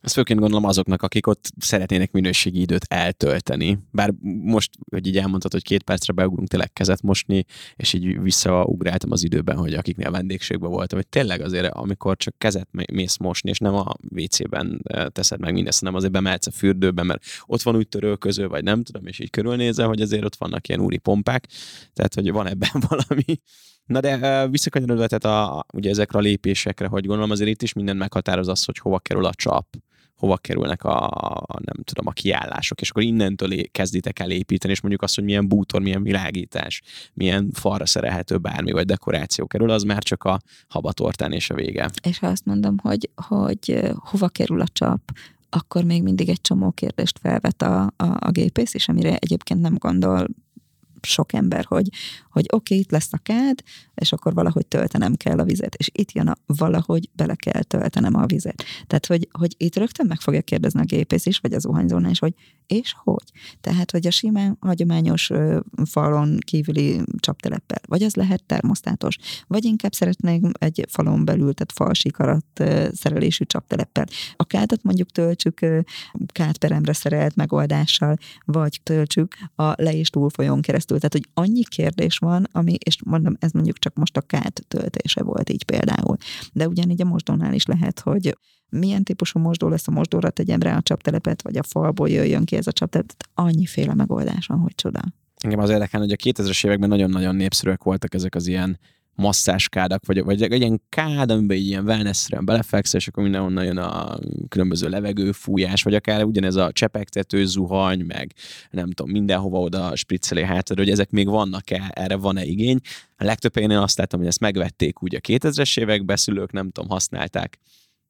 [SPEAKER 1] Ezt főként gondolom azoknak, akik ott szeretnének minőségi időt eltölteni. Bár most, hogy így elmondtad, hogy két percre beugrunk tényleg kezet mosni, és így visszaugráltam az időben, hogy akiknél vendégségben voltam, hogy tényleg azért, amikor csak kezet mész mosni, és nem a WC-ben eh, teszed meg mindezt, hanem azért bemehetsz a fürdőbe, mert ott van úgy törölköző, vagy nem tudom, és így körülnézel, hogy azért ott vannak ilyen úri pompák, tehát hogy van ebben valami Na de visszakanyarodva, tehát a, ugye ezekre a lépésekre, hogy gondolom azért itt is minden meghatároz az, hogy hova kerül a csap, hova kerülnek a, nem tudom, a kiállások, és akkor innentől kezditek el építeni, és mondjuk azt, hogy milyen bútor, milyen világítás, milyen falra szerelhető bármi, vagy dekoráció kerül, az már csak a habatortán és a vége.
[SPEAKER 3] És ha azt mondom, hogy, hogy hova kerül a csap, akkor még mindig egy csomó kérdést felvet a, a, a gépész, és amire egyébként nem gondol sok ember, hogy, hogy oké, okay, itt lesz a kád, és akkor valahogy töltenem kell a vizet, és itt jön a valahogy bele kell töltenem a vizet. Tehát, hogy, hogy itt rögtön meg fogja kérdezni a gépész is, vagy az zuhanyzónál is, hogy és hogy? Tehát, hogy a simán hagyományos falon kívüli csapteleppel, vagy az lehet termosztátos, vagy inkább szeretnék egy falon belül, tehát falsikarat szerelésű csapteleppel. A kádat mondjuk töltsük kádperemre szerelt megoldással, vagy töltsük a le- és túlfolyón keresztül. Tehát, hogy annyi kérdés van, ami, és mondom, ez mondjuk csak most a kád töltése volt így például. De ugyanígy a mosdónál is lehet, hogy milyen típusú mosdó lesz a mosdóra, tegyem rá a csaptelepet, vagy a falból jöjjön ki ez a csaptelep. Tehát annyiféle megoldás van, hogy csoda.
[SPEAKER 1] Engem az érdekel, hogy a 2000-es években nagyon-nagyon népszerűek voltak ezek az ilyen masszáskádak, vagy, vagy egy ilyen kád, amiben egy ilyen wellness-re belefekszel, és akkor mindenhonnan jön a különböző levegőfújás, vagy akár ugyanez a csepegtető zuhany, meg nem tudom, mindenhova oda spricceli hátad, hogy ezek még vannak-e, erre van-e igény. A legtöbb én azt láttam, hogy ezt megvették úgy a 2000-es években, szülők nem tudom, használták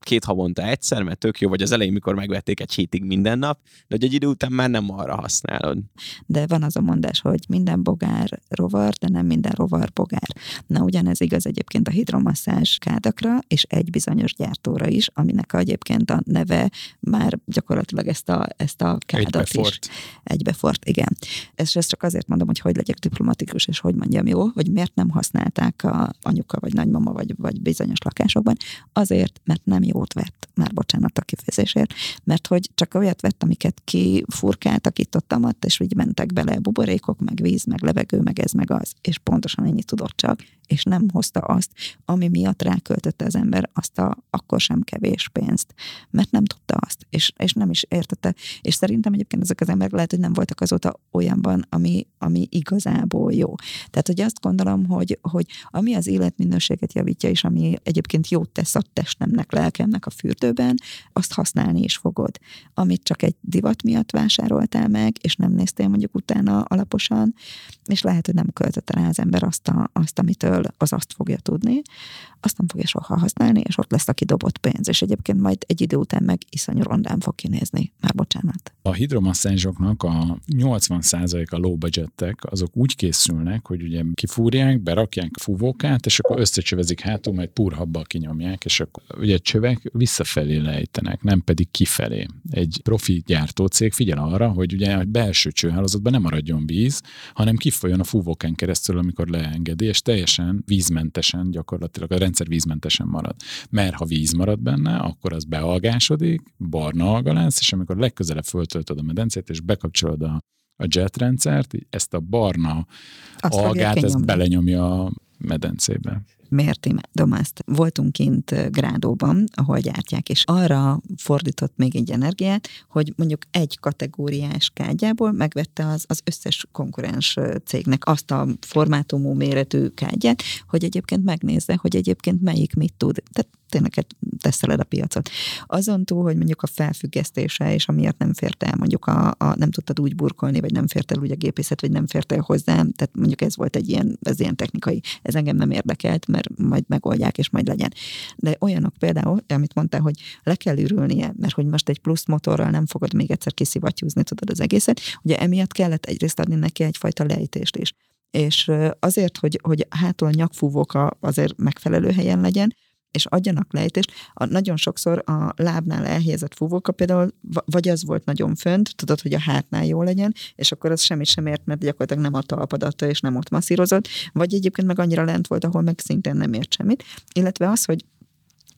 [SPEAKER 1] két havonta egyszer, mert tök jó, vagy az elején, mikor megvették egy hétig minden nap, de hogy egy idő után már nem arra használod.
[SPEAKER 3] De van az a mondás, hogy minden bogár rovar, de nem minden rovar bogár. Na ugyanez igaz egyébként a hidromasszázs kádakra, és egy bizonyos gyártóra is, aminek egyébként a neve már gyakorlatilag ezt a, ezt a kádat
[SPEAKER 2] Egybefort.
[SPEAKER 3] is. Egybefort, igen. És ezt csak azért mondom, hogy hogy legyek diplomatikus, és hogy mondjam jó, hogy miért nem használták a anyuka, vagy nagymama, vagy, vagy bizonyos lakásokban. Azért, mert nem jót vett, már bocsánat a kifejezésért, mert hogy csak olyat vett, amiket kifurkáltak itt ott amat, és úgy mentek bele buborékok, meg víz, meg levegő, meg ez, meg az, és pontosan ennyi tudott csak, és nem hozta azt, ami miatt ráköltötte az ember azt a akkor sem kevés pénzt, mert nem tudta azt, és, és nem is értette. És szerintem egyébként ezek az emberek lehet, hogy nem voltak azóta olyanban, ami, ami igazából jó. Tehát, hogy azt gondolom, hogy, hogy ami az életminőséget javítja, és ami egyébként jót tesz a testemnek, lelkemnek a fürdőben, azt használni is fogod. Amit csak egy divat miatt vásároltál meg, és nem néztél mondjuk utána alaposan, és lehet, hogy nem költötte rá az ember azt, a, azt amitől az azt fogja tudni, azt nem fogja soha használni, és ott lesz a kidobott pénz, és egyébként majd egy idő után meg iszonyú rondán fog kinézni. Már bocsánat.
[SPEAKER 2] A hidromasszázsoknak a 80% a low budgetek, azok úgy készülnek, hogy ugye kifúrják, berakják fúvókát, és akkor összecsövezik hátul, majd purhabbal kinyomják, és akkor ugye csövek visszafelé lejtenek, nem pedig kifelé. Egy profi gyártócég figyel arra, hogy ugye a belső csőhálózatban nem maradjon víz, hanem kifolyjon a fúvókán keresztül, amikor leengedi, és teljesen vízmentesen, gyakorlatilag a rendszer vízmentesen marad. Mert ha víz marad benne, akkor az bealgásodik, barna alga lesz, és amikor legközelebb föltöltöd a medencét, és bekapcsolod a, a jetrendszert, ezt a barna
[SPEAKER 3] Azt
[SPEAKER 2] algát, ezt belenyomja a medencébe.
[SPEAKER 3] Miért imádom ezt. Voltunk kint Grádóban, ahol gyártják, és arra fordított még egy energiát, hogy mondjuk egy kategóriás kádjából megvette az, az összes konkurens cégnek azt a formátumú méretű kádját, hogy egyébként megnézze, hogy egyébként melyik mit tud. Tehát tényleg teszeled a piacot. Azon túl, hogy mondjuk a felfüggesztése, és amiatt nem fért el, mondjuk a, a nem tudtad úgy burkolni, vagy nem fért el úgy a gépészet, vagy nem fért el hozzám, tehát mondjuk ez volt egy ilyen, ez ilyen technikai, ez engem nem érdekelt, mert majd megoldják, és majd legyen. De olyanok például, amit mondtál, hogy le kell ürülnie, mert hogy most egy plusz motorral nem fogod még egyszer kiszivattyúzni, tudod az egészet, ugye emiatt kellett egyrészt adni neki egyfajta lejtést is. És azért, hogy, hogy hátul a nyakfúvóka azért megfelelő helyen legyen, és adjanak lejtést. A, nagyon sokszor a lábnál elhelyezett fúvóka például, vagy az volt nagyon fönt, tudod, hogy a hátnál jó legyen, és akkor az semmit sem ért, mert gyakorlatilag nem a talpadatta, és nem ott masszírozott, vagy egyébként meg annyira lent volt, ahol meg szintén nem ért semmit. Illetve az, hogy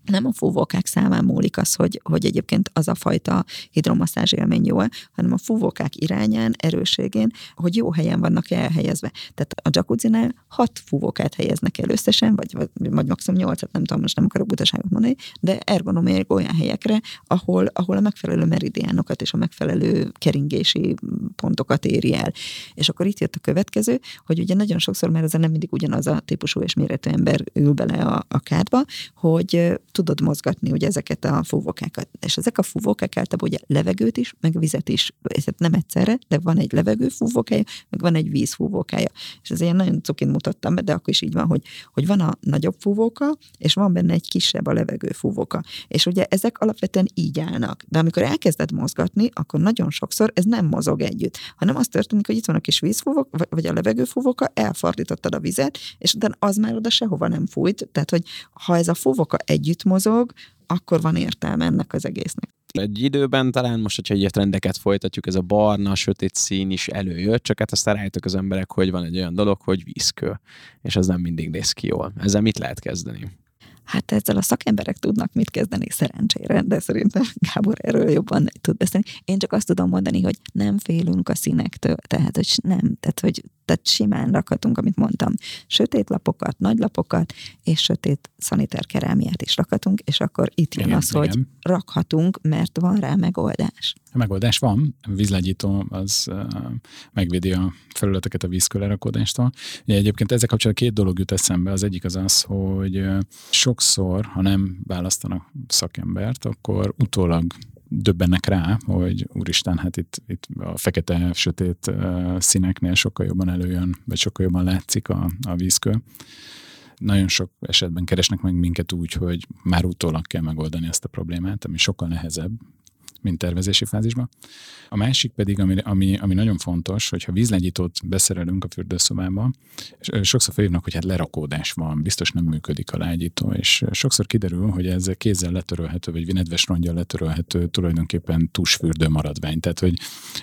[SPEAKER 3] nem a fúvókák számán múlik az, hogy, hogy egyébként az a fajta hidromasszázs élmény jó hanem a fúvókák irányán, erőségén, hogy jó helyen vannak elhelyezve. Tehát a jacuzzinál hat fúvókát helyeznek el összesen, vagy, vagy, vagy maximum nyolcat, nem tudom, most nem akarok butaságot mondani, de ergonomiailag olyan helyekre, ahol, ahol a megfelelő meridiánokat és a megfelelő keringési pontokat éri el. És akkor itt jött a következő, hogy ugye nagyon sokszor, mert ez nem mindig ugyanaz a típusú és méretű ember ül bele a, a kádba, hogy tudod mozgatni ugye ezeket a fúvókákat. És ezek a fúvókák általában ugye levegőt is, meg vizet is, tehát nem egyszerre, de van egy levegő fúvókája, meg van egy víz fúvókája. És ez ilyen nagyon cukin mutattam be, de akkor is így van, hogy, hogy van a nagyobb fúvóka, és van benne egy kisebb a levegő fúvóka. És ugye ezek alapvetően így állnak. De amikor elkezded mozgatni, akkor nagyon sokszor ez nem mozog együtt, hanem az történik, hogy itt van a kis vízfúvók, vagy a levegőfúvóka, elfordítottad a vizet, és utána az már oda sehova nem fújt. Tehát, hogy ha ez a fúvóka együtt mozog, akkor van értelme ennek az egésznek.
[SPEAKER 1] Egy időben talán most, hogyha egy trendeket folytatjuk, ez a barna, sötét szín is előjött, csak hát aztán rájöttek az emberek, hogy van egy olyan dolog, hogy vízkő, és az nem mindig néz ki jól. Ezzel mit lehet kezdeni?
[SPEAKER 3] Hát ezzel a szakemberek tudnak mit kezdeni szerencsére, de szerintem Gábor erről jobban tud beszélni. Én csak azt tudom mondani, hogy nem félünk a színektől, tehát hogy nem, tehát hogy tehát simán rakhatunk, amit mondtam, sötét lapokat, nagy lapokat, és sötét szaniter kerámiát is rakhatunk, és akkor itt jön igen, az, igen. hogy rakhatunk, mert van rá megoldás.
[SPEAKER 2] A megoldás van, a vízlegyító az megvédi a felületeket a vízkölerakódástól. Ugye egyébként ezzel kapcsolatban két dolog jut eszembe. Az egyik az az, hogy sokszor, ha nem választanak szakembert, akkor utólag döbbennek rá, hogy úristen, hát itt, itt a fekete, sötét színeknél sokkal jobban előjön, vagy sokkal jobban látszik a, a vízkő. Nagyon sok esetben keresnek meg minket úgy, hogy már utólag kell megoldani ezt a problémát, ami sokkal nehezebb, mint tervezési fázisban. A másik pedig, ami, ami, ami nagyon fontos, hogyha vízlegyítót beszerelünk a fürdőszobába, sokszor felhívnak, hogy hát lerakódás van, biztos nem működik a lágyító, és sokszor kiderül, hogy ez kézzel letörölhető, vagy nedves rongyal letörölhető tulajdonképpen tusfürdő maradvány. Tehát, hogy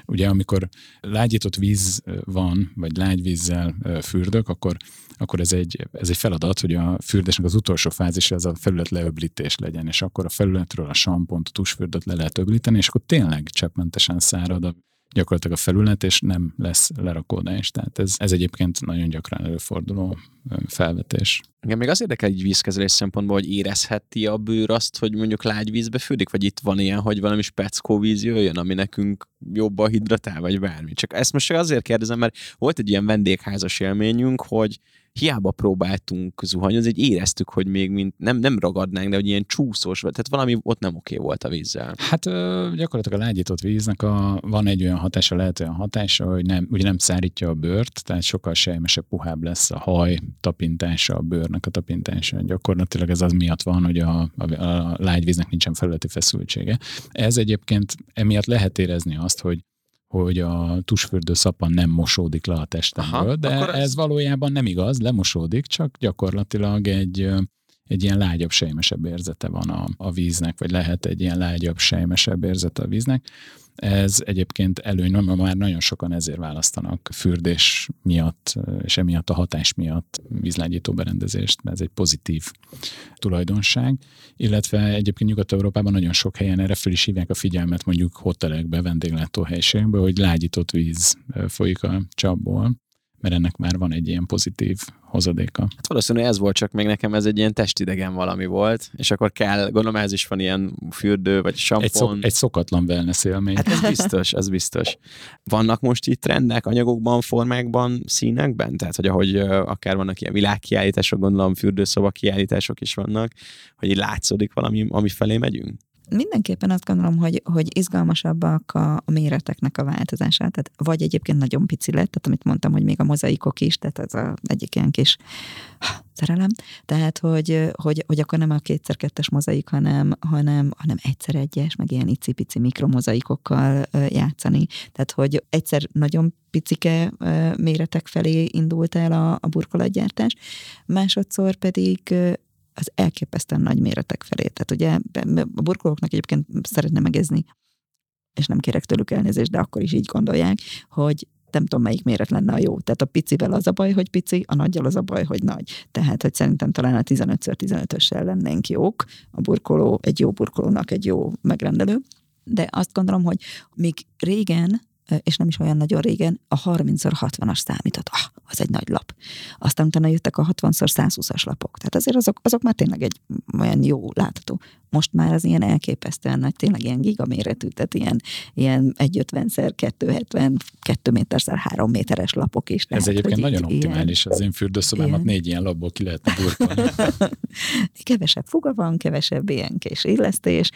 [SPEAKER 2] ugye amikor lágyított víz van, vagy lágyvízzel fürdök, akkor akkor ez egy, ez egy feladat, hogy a fürdésnek az utolsó fázis az a felület leöblítés legyen, és akkor a felületről a sampont, a tusfürdőt le lehet öblíteni, és akkor tényleg cseppmentesen szárad a gyakorlatilag a felület, és nem lesz lerakódás. Tehát ez, ez egyébként nagyon gyakran előforduló felvetés.
[SPEAKER 1] Igen, még az érdekel egy vízkezelés szempontból, hogy érezheti a bőr azt, hogy mondjuk lágy vízbe fürdik, vagy itt van ilyen, hogy valami speckó víz jöjjön, ami nekünk jobban hidratál, vagy bármi. Csak ezt most azért kérdezem, mert volt egy ilyen vendégházas élményünk, hogy hiába próbáltunk zuhanyozni, egy éreztük, hogy még mint nem, nem ragadnánk, de hogy ilyen csúszós, tehát valami ott nem oké volt a vízzel.
[SPEAKER 2] Hát gyakorlatilag a lágyított víznek a, van egy olyan hatása, lehet olyan hatása, hogy nem, ugye nem szárítja a bőrt, tehát sokkal sejmesebb, puhább lesz a haj tapintása, a bőrnek a tapintása. Gyakorlatilag ez az miatt van, hogy a, a, a lágyvíznek nincsen felületi feszültsége. Ez egyébként emiatt lehet érezni azt, hogy hogy a tusfürdő szapan nem mosódik le a testemből, Aha, de ez... ez valójában nem igaz, lemosódik, csak gyakorlatilag egy, egy ilyen lágyabb, sejmesebb érzete van a, a víznek, vagy lehet egy ilyen lágyabb, sejmesebb érzete a víznek. Ez egyébként előny, mert már nagyon sokan ezért választanak fürdés miatt, és emiatt a hatás miatt vízlágyító berendezést, mert ez egy pozitív tulajdonság. Illetve egyébként Nyugat-Európában nagyon sok helyen erre fel is hívják a figyelmet, mondjuk hotelekbe, vendéglátóhelyiségekbe, hogy lágyított víz folyik a csapból, mert ennek már van egy ilyen pozitív hozadéka.
[SPEAKER 1] Hát valószínűleg ez volt, csak még nekem ez egy ilyen testidegen valami volt, és akkor kell, gondolom ez is van ilyen fürdő, vagy sampon.
[SPEAKER 2] Egy, szok, egy szokatlan wellness élmény.
[SPEAKER 1] Hát ez biztos, ez biztos. Vannak most itt trendek anyagokban, formákban, színekben? Tehát, hogy ahogy akár vannak ilyen világkiállítások, gondolom fürdőszoba kiállítások is vannak, hogy így látszódik valami, ami felé megyünk?
[SPEAKER 3] Mindenképpen azt gondolom, hogy, hogy izgalmasabbak a, a méreteknek a változása. Tehát vagy egyébként nagyon pici lett, tehát amit mondtam, hogy még a mozaikok is, tehát az egyik ilyen kis szerelem. Tehát, hogy, hogy, hogy akkor nem a kétszer-kettes mozaik, hanem, hanem, hanem egyszer egyes, meg ilyen icipici mikromozaikokkal játszani. Tehát, hogy egyszer nagyon picike méretek felé indult el a, a burkolatgyártás, másodszor pedig az elképesztően nagy méretek felé. Tehát ugye a burkolóknak egyébként szeretne megezni, és nem kérek tőlük elnézést, de akkor is így gondolják, hogy nem tudom, melyik méret lenne a jó. Tehát a picivel az a baj, hogy pici, a nagyjal az a baj, hogy nagy. Tehát, hogy szerintem talán a 15x15-össel lennénk jók. A burkoló egy jó burkolónak egy jó megrendelő. De azt gondolom, hogy még régen és nem is olyan nagyon régen, a 30x60-as számított. Ah, az egy nagy lap. Aztán utána jöttek a 60x120-as lapok. Tehát azért azok, azok már tényleg egy olyan jó látható. Most már az ilyen elképesztően nagy, tényleg ilyen gigaméretű, tehát ilyen, ilyen 150 x 270, 2 méter x 3 méteres lapok is.
[SPEAKER 2] Ez
[SPEAKER 3] Tehát,
[SPEAKER 2] egyébként nagyon optimális, az én fürdőszobámat
[SPEAKER 3] ilyen-
[SPEAKER 2] négy ilyen labból ki lehetne burkolni.
[SPEAKER 3] kevesebb fuga van, kevesebb ilyen kés illesztés,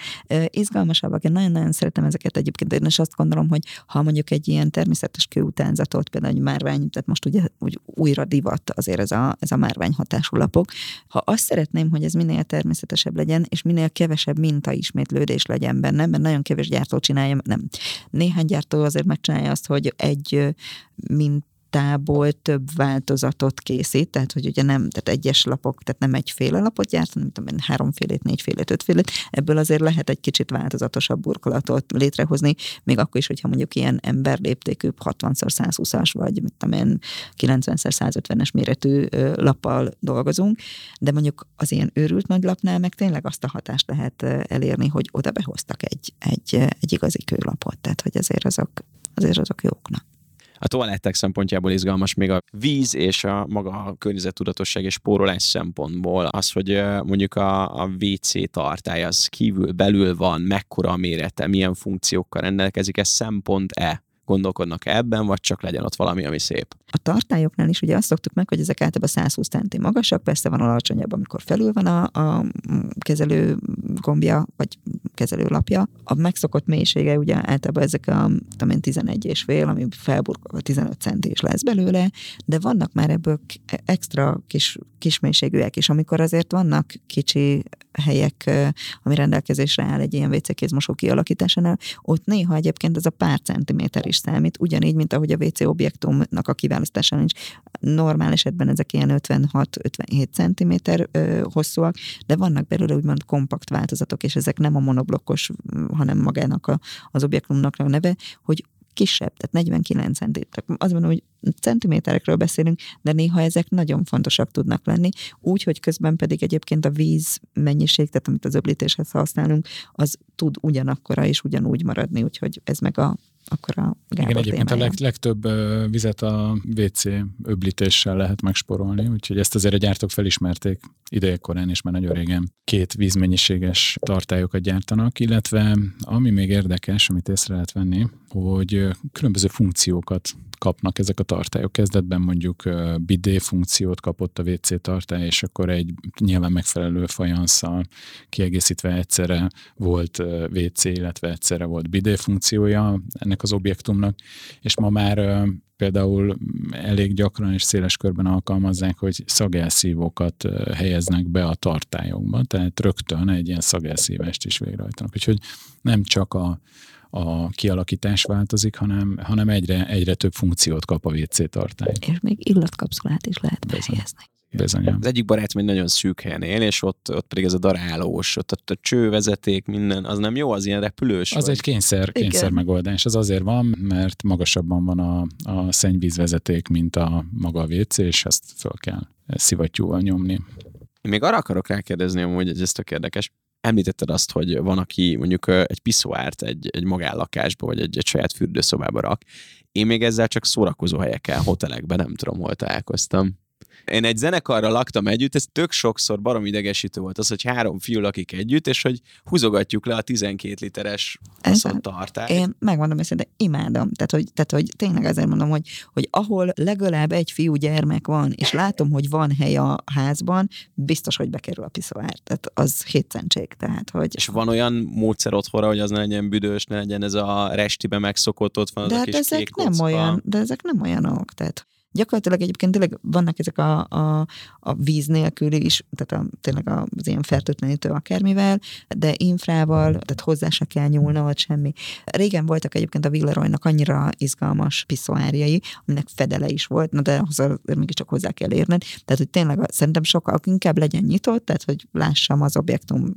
[SPEAKER 3] izgalmasabbak, én nagyon-nagyon szeretem ezeket egyébként, én is azt gondolom, hogy ha mondjuk egy ilyen természetes kőutánzatot, például egy márvány, tehát most ugye úgy újra divat azért ez a, ez a márvány hatású lapok, ha azt szeretném, hogy ez minél természetesebb legyen, és minél kevesebb mintaismétlődés legyen benne, mert nagyon kevés gyártó csinálja, nem. Néhány gyártó azért megcsinálja azt, hogy egy mint tából több változatot készít, tehát hogy ugye nem, tehát egyes lapok, tehát nem egyféle lapot gyárt, hanem tudom én, háromfélét, négyfélét, ötfélét, ebből azért lehet egy kicsit változatosabb burkolatot létrehozni, még akkor is, hogyha mondjuk ilyen ember léptékű 60x120-as, vagy mit tudom én, 90x150-es méretű lappal dolgozunk, de mondjuk az ilyen őrült nagy lapnál meg tényleg azt a hatást lehet elérni, hogy oda behoztak egy, egy, egy igazi kőlapot, tehát hogy azért azok, azért azok jók.
[SPEAKER 1] A toalettek szempontjából izgalmas még a víz és a maga a környezettudatosság és spórolás szempontból az, hogy mondjuk a, a WC tartály az kívül, belül van, mekkora a mérete, milyen funkciókkal rendelkezik, ez szempont-e? Gondolkodnak ebben, vagy csak legyen ott valami, ami szép?
[SPEAKER 3] A tartályoknál is ugye azt szoktuk meg, hogy ezek általában 120 centi magasak, persze van alacsonyabb, amikor felül van a, a kezelő gombja, vagy kezelőlapja. A megszokott mélysége ugye általában ezek a tudom én, 11 és fél, ami felburkolva 15 centi is lesz belőle, de vannak már ebből extra kis, kis mélységűek is, amikor azért vannak kicsi helyek, ami rendelkezésre áll egy ilyen WC kézmosó kialakításánál, ott néha egyébként ez a pár centiméter is számít, ugyanígy, mint ahogy a WC objektumnak a kiválasztásánál is normál esetben ezek ilyen 56-57 centiméter ö, hosszúak, de vannak belőle úgymond kompakt változatok, és ezek nem a monoblokkos, hanem magának a, az objektumnak a neve, hogy kisebb, tehát 49 centi. Tehát azt mondom, hogy centiméterekről beszélünk, de néha ezek nagyon fontosak tudnak lenni, úgy, hogy közben pedig egyébként a víz mennyiség, tehát amit az öblítéshez használunk, az tud ugyanakkora és ugyanúgy maradni, úgyhogy ez meg a akkor a Gábor
[SPEAKER 2] Igen, egyébként a
[SPEAKER 3] témája.
[SPEAKER 2] leg, legtöbb vizet a WC öblítéssel lehet megsporolni, úgyhogy ezt azért a gyártók felismerték idejekorán, és már nagyon régen két vízmennyiséges tartályokat gyártanak, illetve ami még érdekes, amit észre lehet venni, hogy különböző funkciókat kapnak ezek a tartályok. Kezdetben mondjuk bidé funkciót kapott a WC tartály, és akkor egy nyilván megfelelő fajanszal kiegészítve egyszerre volt WC, illetve egyszerre volt bidé funkciója ennek az objektumnak, és ma már például elég gyakran és széles körben alkalmazzák, hogy szagelszívókat helyeznek be a tartályokba, tehát rögtön egy ilyen szagelszívást is végrehajtanak. Úgyhogy nem csak a, a kialakítás változik, hanem, hanem egyre, egyre több funkciót kap a WC tartály.
[SPEAKER 3] És még illatkapszulát is lehet behelyezni.
[SPEAKER 2] Bizony.
[SPEAKER 1] Az egyik barátom egy nagyon szűk helyen él, és ott, ott pedig ez a darálós, ott, ott a csővezeték, minden, az nem jó, az ilyen repülős?
[SPEAKER 2] Az
[SPEAKER 1] vagy?
[SPEAKER 2] egy kényszer,
[SPEAKER 3] Igen.
[SPEAKER 2] kényszer megoldás. Az azért van, mert magasabban van a, a szennyvízvezeték, mint a maga a WC, és ezt föl kell szivattyúval nyomni.
[SPEAKER 1] Én még arra akarok rákérdezni, hogy ez tök érdekes. Említetted azt, hogy van, aki mondjuk egy piszoárt egy, egy magánlakásba, vagy egy, egy saját fürdőszobába rak. Én még ezzel csak szórakozó helyeken, hotelekben nem tudom, hol találkoztam. Én egy zenekarra laktam együtt, ez tök sokszor barom idegesítő volt az, hogy három fiú lakik együtt, és hogy húzogatjuk le a 12 literes tartályt.
[SPEAKER 3] Én megmondom őszintén, imádom. Tehát hogy, tehát, hogy tényleg azért mondom, hogy, hogy ahol legalább egy fiú gyermek van, és látom, hogy van hely a házban, biztos, hogy bekerül a piszoár. Tehát az hétszentség. Tehát, hogy
[SPEAKER 1] És van olyan módszer otthonra, hogy az ne legyen büdös, ne legyen ez a restibe megszokott, ott van az
[SPEAKER 3] de
[SPEAKER 1] a
[SPEAKER 3] hát
[SPEAKER 1] kis
[SPEAKER 3] ezek nem olyan, de ezek nem olyanok. Tehát gyakorlatilag egyébként tényleg vannak ezek a, a, a víz nélküli is, tehát a, tényleg az ilyen fertőtlenítő akármivel, de infrával, tehát hozzá se kell nyúlna, vagy semmi. Régen voltak egyébként a Villeroynak annyira izgalmas piszoárjai, aminek fedele is volt, na de azért mégiscsak hozzá kell érned. Tehát, hogy tényleg szerintem sokkal inkább legyen nyitott, tehát, hogy lássam az objektum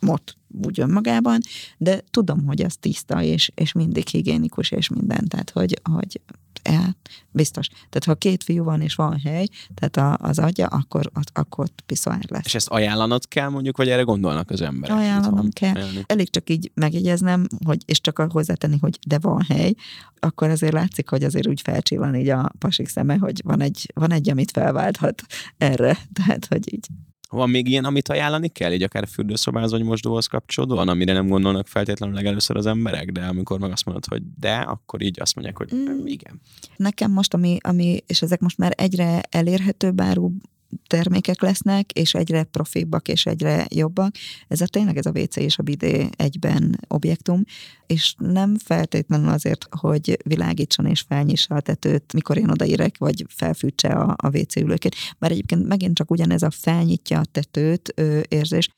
[SPEAKER 3] mot úgy önmagában, de tudom, hogy az tiszta, és, és mindig higiénikus, és minden, tehát hogy, hogy el, biztos. Tehát ha két fiú van, és van hely, tehát a, az adja, akkor, akkor ott piszoár lesz.
[SPEAKER 1] És ezt ajánlanod kell mondjuk, vagy erre gondolnak az emberek?
[SPEAKER 3] Ajánlanom kell.
[SPEAKER 1] Ajánlani.
[SPEAKER 3] Elég csak így megjegyeznem, hogy, és csak hozzátenni, hogy de van hely, akkor azért látszik, hogy azért úgy felcsillan így a pasik szeme, hogy van egy, van egy amit felválthat erre. Tehát, hogy így
[SPEAKER 1] Van még ilyen, amit ajánlani kell, így akár fürdőszobához vagy mosdóhoz kapcsolódóan, amire nem gondolnak feltétlenül legelőször az emberek, de amikor meg azt mondod, hogy de, akkor így azt mondják, hogy
[SPEAKER 3] Mm.
[SPEAKER 1] igen.
[SPEAKER 3] Nekem most, ami, ami, és ezek most már egyre elérhetőbb áru termékek lesznek, és egyre profibbak, és egyre jobbak. Ez a tényleg ez a WC és a bidé egyben objektum, és nem feltétlenül azért, hogy világítson és felnyissa a tetőt, mikor én odaérek, vagy felfűtse a, a WC ülőkét. Bár egyébként megint csak ugyanez a felnyitja a tetőt ö, érzés,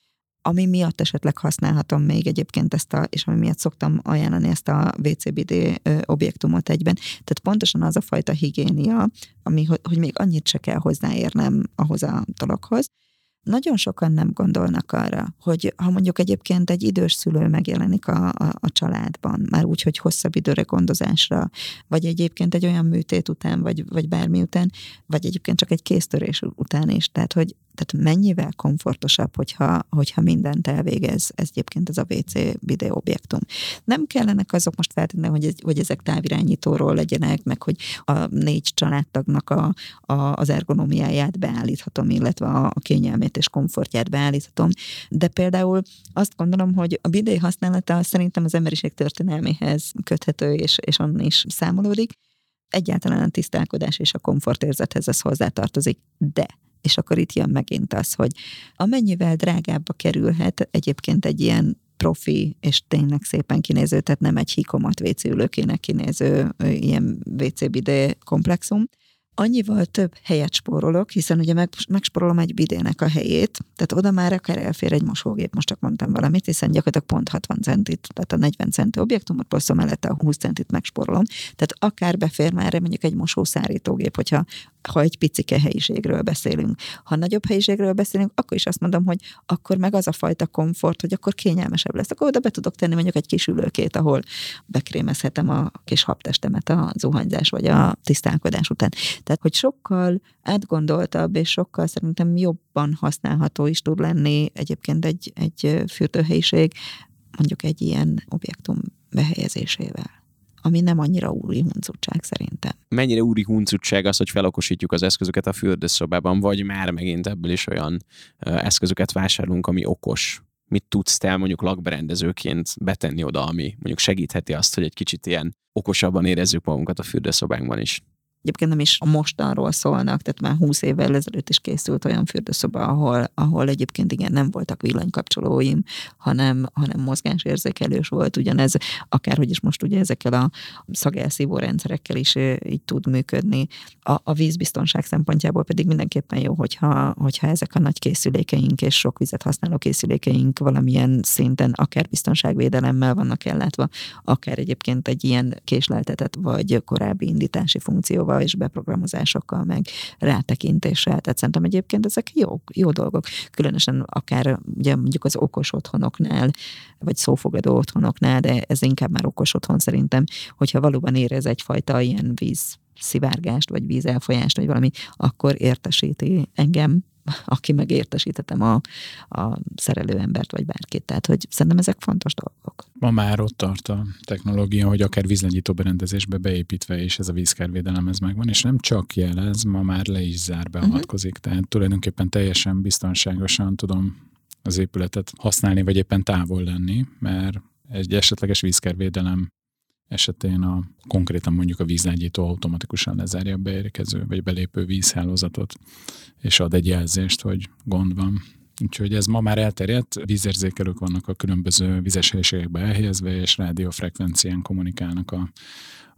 [SPEAKER 3] ami miatt esetleg használhatom még egyébként ezt a, és ami miatt szoktam ajánlani ezt a WCBD ö, objektumot egyben. Tehát pontosan az a fajta higiénia, ami, hogy még annyit se kell hozzáérnem ahhoz a dologhoz. Nagyon sokan nem gondolnak arra, hogy ha mondjuk egyébként egy idős szülő megjelenik a, a, a családban, már úgy, hogy hosszabb időre gondozásra, vagy egyébként egy olyan műtét után, vagy, vagy bármi után, vagy egyébként csak egy kéztörés után is. Tehát, hogy tehát mennyivel komfortosabb, hogyha, hogyha mindent elvégez, ez egyébként ez a WC videó objektum. Nem kellenek azok most feltétlenül, hogy, hogy ezek távirányítóról legyenek, meg hogy a négy családtagnak a, a, az ergonomiáját beállíthatom, illetve a, a kényelmét és komfortját beállíthatom. De például azt gondolom, hogy a bidé használata szerintem az emberiség történelméhez köthető, és, és onnan is számolódik. Egyáltalán a tisztálkodás és a komfortérzethez ez hozzátartozik. De és akkor itt jön megint az, hogy amennyivel drágábba kerülhet egyébként egy ilyen profi és tényleg szépen kinéző, tehát nem egy hikomat WC ülőkének kinéző ilyen WC bidé komplexum, annyival több helyet spórolok, hiszen ugye meg, megspórolom egy bidének a helyét, tehát oda már akár elfér egy mosógép, most csak mondtam valamit, hiszen gyakorlatilag pont 60 centit, tehát a 40 centi objektumot, plusz a mellette a 20 centit megspórolom, tehát akár befér már mondjuk egy mosószárítógép, hogyha ha egy picike helyiségről beszélünk. Ha nagyobb helyiségről beszélünk, akkor is azt mondom, hogy akkor meg az a fajta komfort, hogy akkor kényelmesebb lesz. Akkor oda be tudok tenni mondjuk egy kis ülőkét, ahol bekrémezhetem a kis habtestemet a zuhanyzás vagy a tisztálkodás után. Tehát, hogy sokkal átgondoltabb és sokkal szerintem jobban használható is tud lenni egyébként egy, egy fürdőhelyiség, mondjuk egy ilyen objektum behelyezésével ami nem annyira úri huncutság szerintem.
[SPEAKER 1] Mennyire úri huncutság az, hogy felokosítjuk az eszközöket a fürdőszobában, vagy már megint ebből is olyan eszközöket vásárolunk, ami okos? Mit tudsz te mondjuk lakberendezőként betenni oda, ami mondjuk segítheti azt, hogy egy kicsit ilyen okosabban érezzük magunkat a fürdőszobánkban is?
[SPEAKER 3] Egyébként nem is a mostanról szólnak, tehát már 20 évvel ezelőtt is készült olyan fürdőszoba, ahol, ahol egyébként igen, nem voltak villanykapcsolóim, hanem, hanem mozgásérzékelős volt, ugyanez, akárhogy is most ugye ezekkel a szagelszívó rendszerekkel is így tud működni. A, a vízbiztonság szempontjából pedig mindenképpen jó, hogyha, hogyha ezek a nagy készülékeink és sok vizet használó készülékeink valamilyen szinten akár biztonságvédelemmel vannak ellátva, akár egyébként egy ilyen késleltetett vagy korábbi indítási funkcióval és beprogramozásokkal, meg rátekintéssel. Tehát szerintem egyébként ezek jó, jó dolgok. Különösen akár ugye mondjuk az okos otthonoknál, vagy szófogadó otthonoknál, de ez inkább már okos otthon szerintem, hogyha valóban érez egyfajta ilyen víz szivárgást, vagy vízelfolyást, vagy valami, akkor értesíti engem, aki meg értesítettem a, a szerelőembert, vagy bárkit. Tehát, hogy szerintem ezek fontos dolgok.
[SPEAKER 2] Ma már ott tart a technológia, hogy akár vízlegyító berendezésbe beépítve, és ez a vízkárvédelem ez megvan, és nem csak jelez, ma már le is zár, beavatkozik. Uh-huh. Tehát tulajdonképpen teljesen biztonságosan tudom az épületet használni, vagy éppen távol lenni, mert egy esetleges vízkárvédelem esetén a, konkrétan mondjuk a vízlágyító automatikusan lezárja a beérkező vagy belépő vízhálózatot, és ad egy jelzést, hogy gond van. Úgyhogy ez ma már elterjedt, vízérzékelők vannak a különböző vizes helyiségekbe elhelyezve, és rádiófrekvencián kommunikálnak a,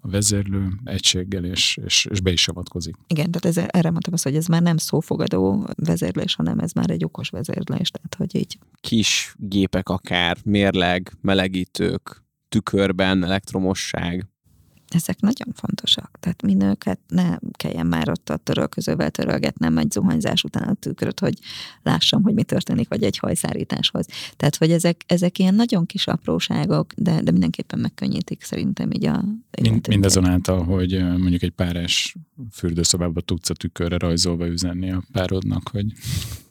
[SPEAKER 2] a vezérlő egységgel, és, és, és be is avatkozik.
[SPEAKER 3] Igen, tehát ez, erre mondtam azt, hogy ez már nem szófogadó vezérlés, hanem ez már egy okos vezérlés, tehát hogy így.
[SPEAKER 1] Kis gépek akár, mérleg, melegítők, tükörben, elektromosság.
[SPEAKER 3] ezek nagyon fontosak. Tehát mi nőket ne kelljen már ott a törölközővel törölgetnem egy zuhanyzás után a tükröt, hogy lássam, hogy mi történik, vagy egy hajszárításhoz. Tehát, hogy ezek, ezek ilyen nagyon kis apróságok, de, de mindenképpen megkönnyítik szerintem így a
[SPEAKER 2] Mind, Mindazonáltal, hogy mondjuk egy párás fürdőszobába tudsz a tükörre rajzolva üzenni a párodnak, hogy...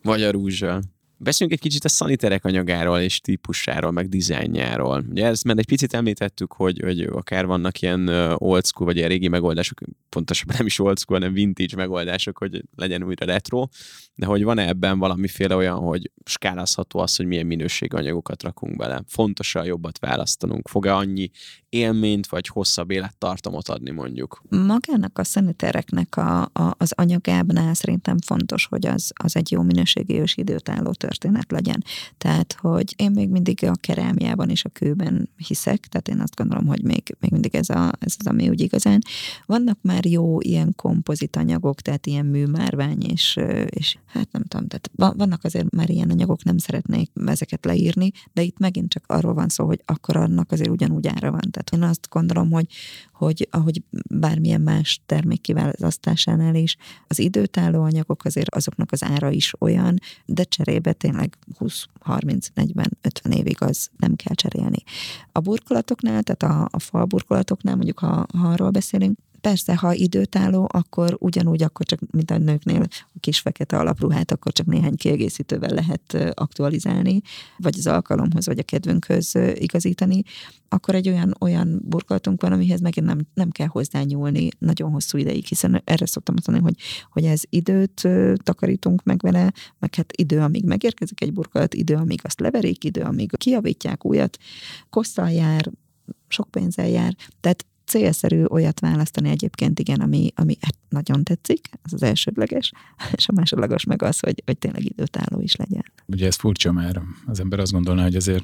[SPEAKER 1] Vagy a rúzsal. Beszéljünk egy kicsit a szaniterek anyagáról és típusáról, meg dizájnjáról. Ugye ezt mert egy picit említettük, hogy, hogy akár vannak ilyen old school, vagy ilyen régi megoldások, pontosabban nem is old school, hanem vintage megoldások, hogy legyen újra retro, de hogy van-e ebben valamiféle olyan, hogy skálázható az, hogy milyen minőségű anyagokat rakunk bele. Fontos jobbat választanunk? Fog-e annyi élményt, vagy hosszabb élettartamot adni mondjuk?
[SPEAKER 3] Magának a szanitereknek a, a, az anyagábnál szerintem fontos, hogy az, az egy jó minőségű és időtálló történet legyen. Tehát, hogy én még mindig a kerámiában és a kőben hiszek, tehát én azt gondolom, hogy még, még mindig ez, a, ez az, ami úgy igazán. Vannak már jó ilyen kompozit anyagok, tehát ilyen műmárvány, és, és hát nem tudom, tehát vannak azért már ilyen anyagok, nem szeretnék ezeket leírni, de itt megint csak arról van szó, hogy akkor annak azért ugyanúgy ára van. Tehát én azt gondolom, hogy, hogy ahogy bármilyen más termék kiválasztásánál is, az időtálló anyagok azért azoknak az ára is olyan, de cserébe tényleg 20, 30, 40, 50 évig az nem kell cserélni. A burkolatoknál, tehát a, a fal burkolatoknál, mondjuk ha, ha arról beszélünk, Persze, ha időtálló, akkor ugyanúgy, akkor csak, mint a nőknél a kis fekete alapruhát, akkor csak néhány kiegészítővel lehet aktualizálni, vagy az alkalomhoz, vagy a kedvünkhöz igazítani, akkor egy olyan, olyan burkolatunk van, amihez megint nem, nem kell hozzányúlni nagyon hosszú ideig, hiszen erre szoktam azt mondani, hogy, hogy ez időt takarítunk meg vele, meg hát idő, amíg megérkezik egy burkolat, idő, amíg azt leverik, idő, amíg kiavítják újat, kosszal jár, sok pénzzel jár. Tehát célszerű olyat választani egyébként, igen, ami, ami hát nagyon tetszik, az az elsődleges, és a másodlagos meg az, hogy, hogy tényleg időtálló is legyen.
[SPEAKER 2] Ugye ez furcsa, mert az ember azt gondolná, hogy azért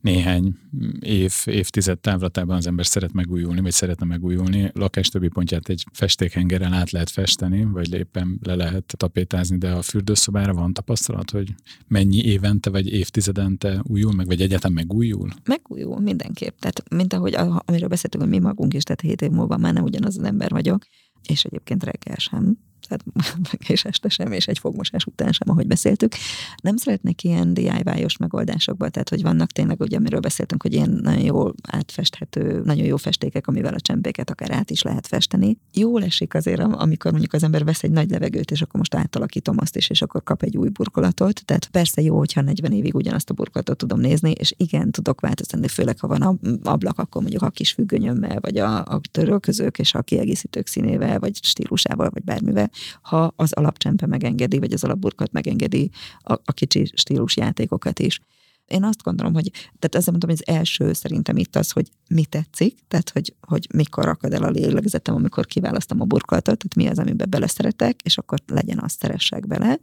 [SPEAKER 2] néhány év, évtized távlatában az ember szeret megújulni, vagy szeretne megújulni. Lakás többi pontját egy festékhengerrel át lehet festeni, vagy éppen le lehet tapétázni, de a fürdőszobára van tapasztalat, hogy mennyi évente vagy évtizedente újul meg, vagy egyetem megújul?
[SPEAKER 3] Megújul mindenképp. Tehát, mint ahogy amiről beszéltünk, hogy mi magunk is, tehát hét év múlva már nem ugyanaz az ember vagyok, és egyébként reggel sem tehát és este sem, és egy fogmosás után sem, ahogy beszéltük. Nem szeretnék ilyen DIY-os megoldásokba, tehát hogy vannak tényleg, ugye, amiről beszéltünk, hogy ilyen nagyon jó átfesthető, nagyon jó festékek, amivel a csempéket akár át is lehet festeni. Jól esik azért, amikor mondjuk az ember vesz egy nagy levegőt, és akkor most átalakítom azt is, és akkor kap egy új burkolatot. Tehát persze jó, hogyha 40 évig ugyanazt a burkolatot tudom nézni, és igen, tudok változtatni, főleg ha van ablak, akkor mondjuk a kis függönyömmel, vagy a, a törölközők és a kiegészítők színével, vagy stílusával, vagy bármivel ha az alapcsempe megengedi, vagy az alapburkat megengedi a, a kicsi stílus játékokat is. Én azt gondolom, hogy, tehát ezzel mondom, hogy az első szerintem itt az, hogy mi tetszik, tehát hogy, hogy mikor akad el a lélegzetem, amikor kiválasztom a burkolatot, tehát mi az, amiben beleszeretek, és akkor legyen azt szeressek bele,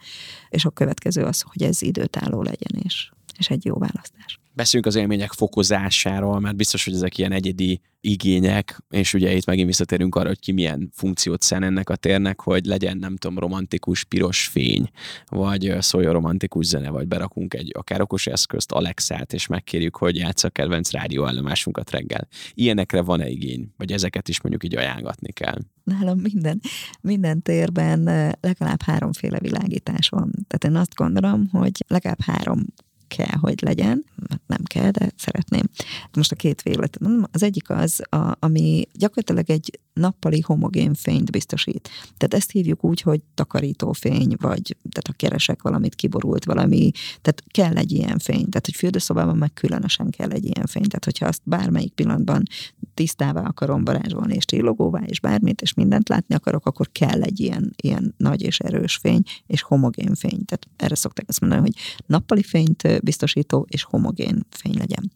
[SPEAKER 3] és a következő az, hogy ez időtálló legyen, és, és egy jó választás.
[SPEAKER 1] Beszéljünk az élmények fokozásáról, mert biztos, hogy ezek ilyen egyedi igények, és ugye itt megint visszatérünk arra, hogy ki milyen funkciót szán ennek a térnek, hogy legyen, nem tudom, romantikus piros fény, vagy szóljon romantikus zene, vagy berakunk egy akár okos eszközt, Alexát, és megkérjük, hogy játsza a kedvenc rádióállomásunkat reggel. Ilyenekre van-e igény? Vagy ezeket is mondjuk így ajánlatni kell?
[SPEAKER 3] Nálam minden, minden térben legalább háromféle világítás van. Tehát én azt gondolom, hogy legalább három kell, hogy legyen, nem kell, de szeretném. Most a két véglet. Az egyik az, a, ami gyakorlatilag egy nappali homogén fényt biztosít. Tehát ezt hívjuk úgy, hogy takarítófény, vagy tehát ha keresek valamit, kiborult valami, tehát kell egy ilyen fény. Tehát, hogy fürdőszobában meg különösen kell egy ilyen fény. Tehát, hogyha azt bármelyik pillanatban tisztává akarom varázsolni, és csillogóvá, és bármit, és mindent látni akarok, akkor kell egy ilyen, ilyen nagy és erős fény, és homogén fény. Tehát erre szokták azt mondani, hogy nappali fényt biztosító és homogén fény legyen.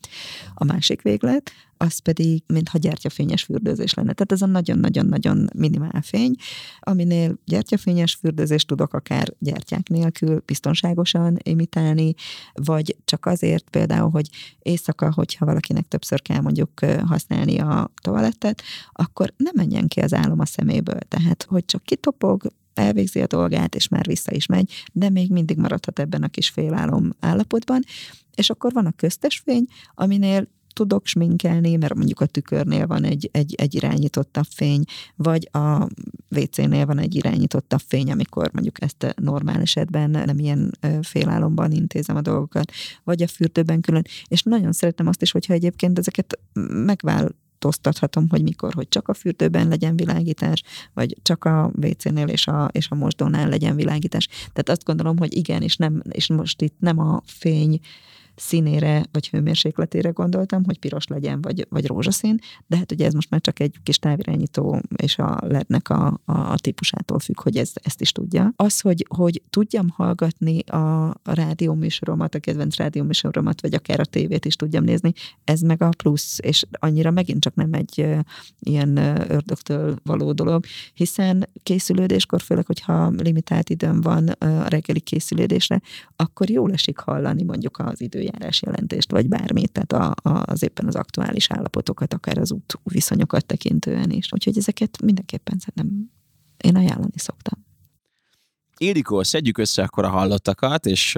[SPEAKER 3] A másik véglet, az pedig, mintha gyertyafényes fürdőzés lenne. Tehát ez a nagyon-nagyon-nagyon minimál fény, aminél gyertyafényes fürdőzést tudok akár gyertyák nélkül biztonságosan imitálni, vagy csak azért például, hogy éjszaka, hogyha valakinek többször kell mondjuk használni a toalettet, akkor ne menjen ki az álom a szeméből. Tehát, hogy csak kitopog, elvégzi a dolgát, és már vissza is megy, de még mindig maradhat ebben a kis félálom állapotban, és akkor van a köztes fény, aminél tudok sminkelni, mert mondjuk a tükörnél van egy, egy, egy irányítottabb fény, vagy a WC-nél van egy irányítottabb fény, amikor mondjuk ezt normál esetben nem ilyen félálomban intézem a dolgokat, vagy a fürdőben külön, és nagyon szeretem azt is, hogyha egyébként ezeket megvál változtathatom, hogy mikor, hogy csak a fürdőben legyen világítás, vagy csak a WC-nél és a, és a mosdónál legyen világítás. Tehát azt gondolom, hogy igen, és, nem, és most itt nem a fény színére vagy hőmérsékletére gondoltam, hogy piros legyen, vagy, vagy rózsaszín, de hát ugye ez most már csak egy kis távirányító és a lednek a, a, típusától függ, hogy ez, ezt is tudja. Az, hogy, hogy tudjam hallgatni a, a rádióműsoromat, a kedvenc rádióműsoromat, vagy akár a tévét is tudjam nézni, ez meg a plusz, és annyira megint csak nem egy ilyen ördögtől való dolog, hiszen készülődéskor, főleg, hogyha limitált időm van a reggeli készülődésre, akkor jól esik hallani mondjuk az időjárás időjárás jelentést, vagy bármit, tehát a, a, az éppen az aktuális állapotokat, akár az út viszonyokat tekintően is. Úgyhogy ezeket mindenképpen szerintem én ajánlani szoktam.
[SPEAKER 1] Ildikó, szedjük össze akkor a hallottakat, és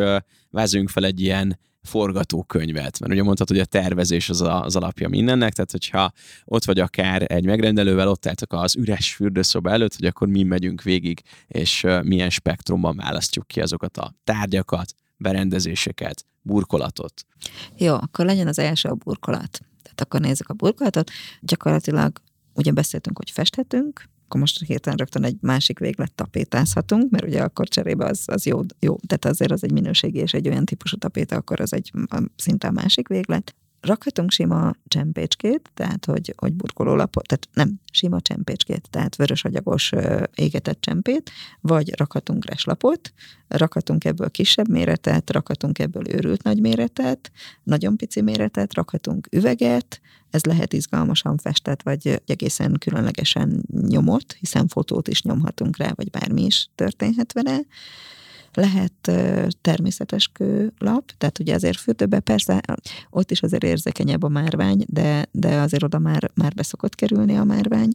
[SPEAKER 1] vázzunk fel egy ilyen forgatókönyvet, mert ugye mondtad, hogy a tervezés az a, az alapja mindennek, tehát hogyha ott vagy akár egy megrendelővel, ott álltak az üres fürdőszoba előtt, hogy akkor mi megyünk végig, és milyen spektrumban választjuk ki azokat a tárgyakat, berendezéseket, burkolatot.
[SPEAKER 3] Jó, akkor legyen az első a burkolat. Tehát akkor nézzük a burkolatot. Gyakorlatilag ugye beszéltünk, hogy festhetünk, akkor most hirtelen rögtön egy másik véglet tapétázhatunk, mert ugye akkor cserébe az, az jó, jó, tehát azért az egy minőségi és egy olyan típusú tapéta, akkor az egy szinte a másik véglet rakhatunk sima csempécskét, tehát hogy, hogy burkolólapot, tehát nem sima csempécskét, tehát vörösagyagos égetett csempét, vagy rakhatunk reslapot, rakhatunk ebből kisebb méretet, rakhatunk ebből őrült nagy méretet, nagyon pici méretet, rakhatunk üveget, ez lehet izgalmasan festett, vagy egészen különlegesen nyomott, hiszen fotót is nyomhatunk rá, vagy bármi is történhet vele lehet természetes kőlap, tehát ugye azért fürdőbe persze ott is azért érzékenyebb a márvány, de, de azért oda már, már beszokott kerülni a márvány.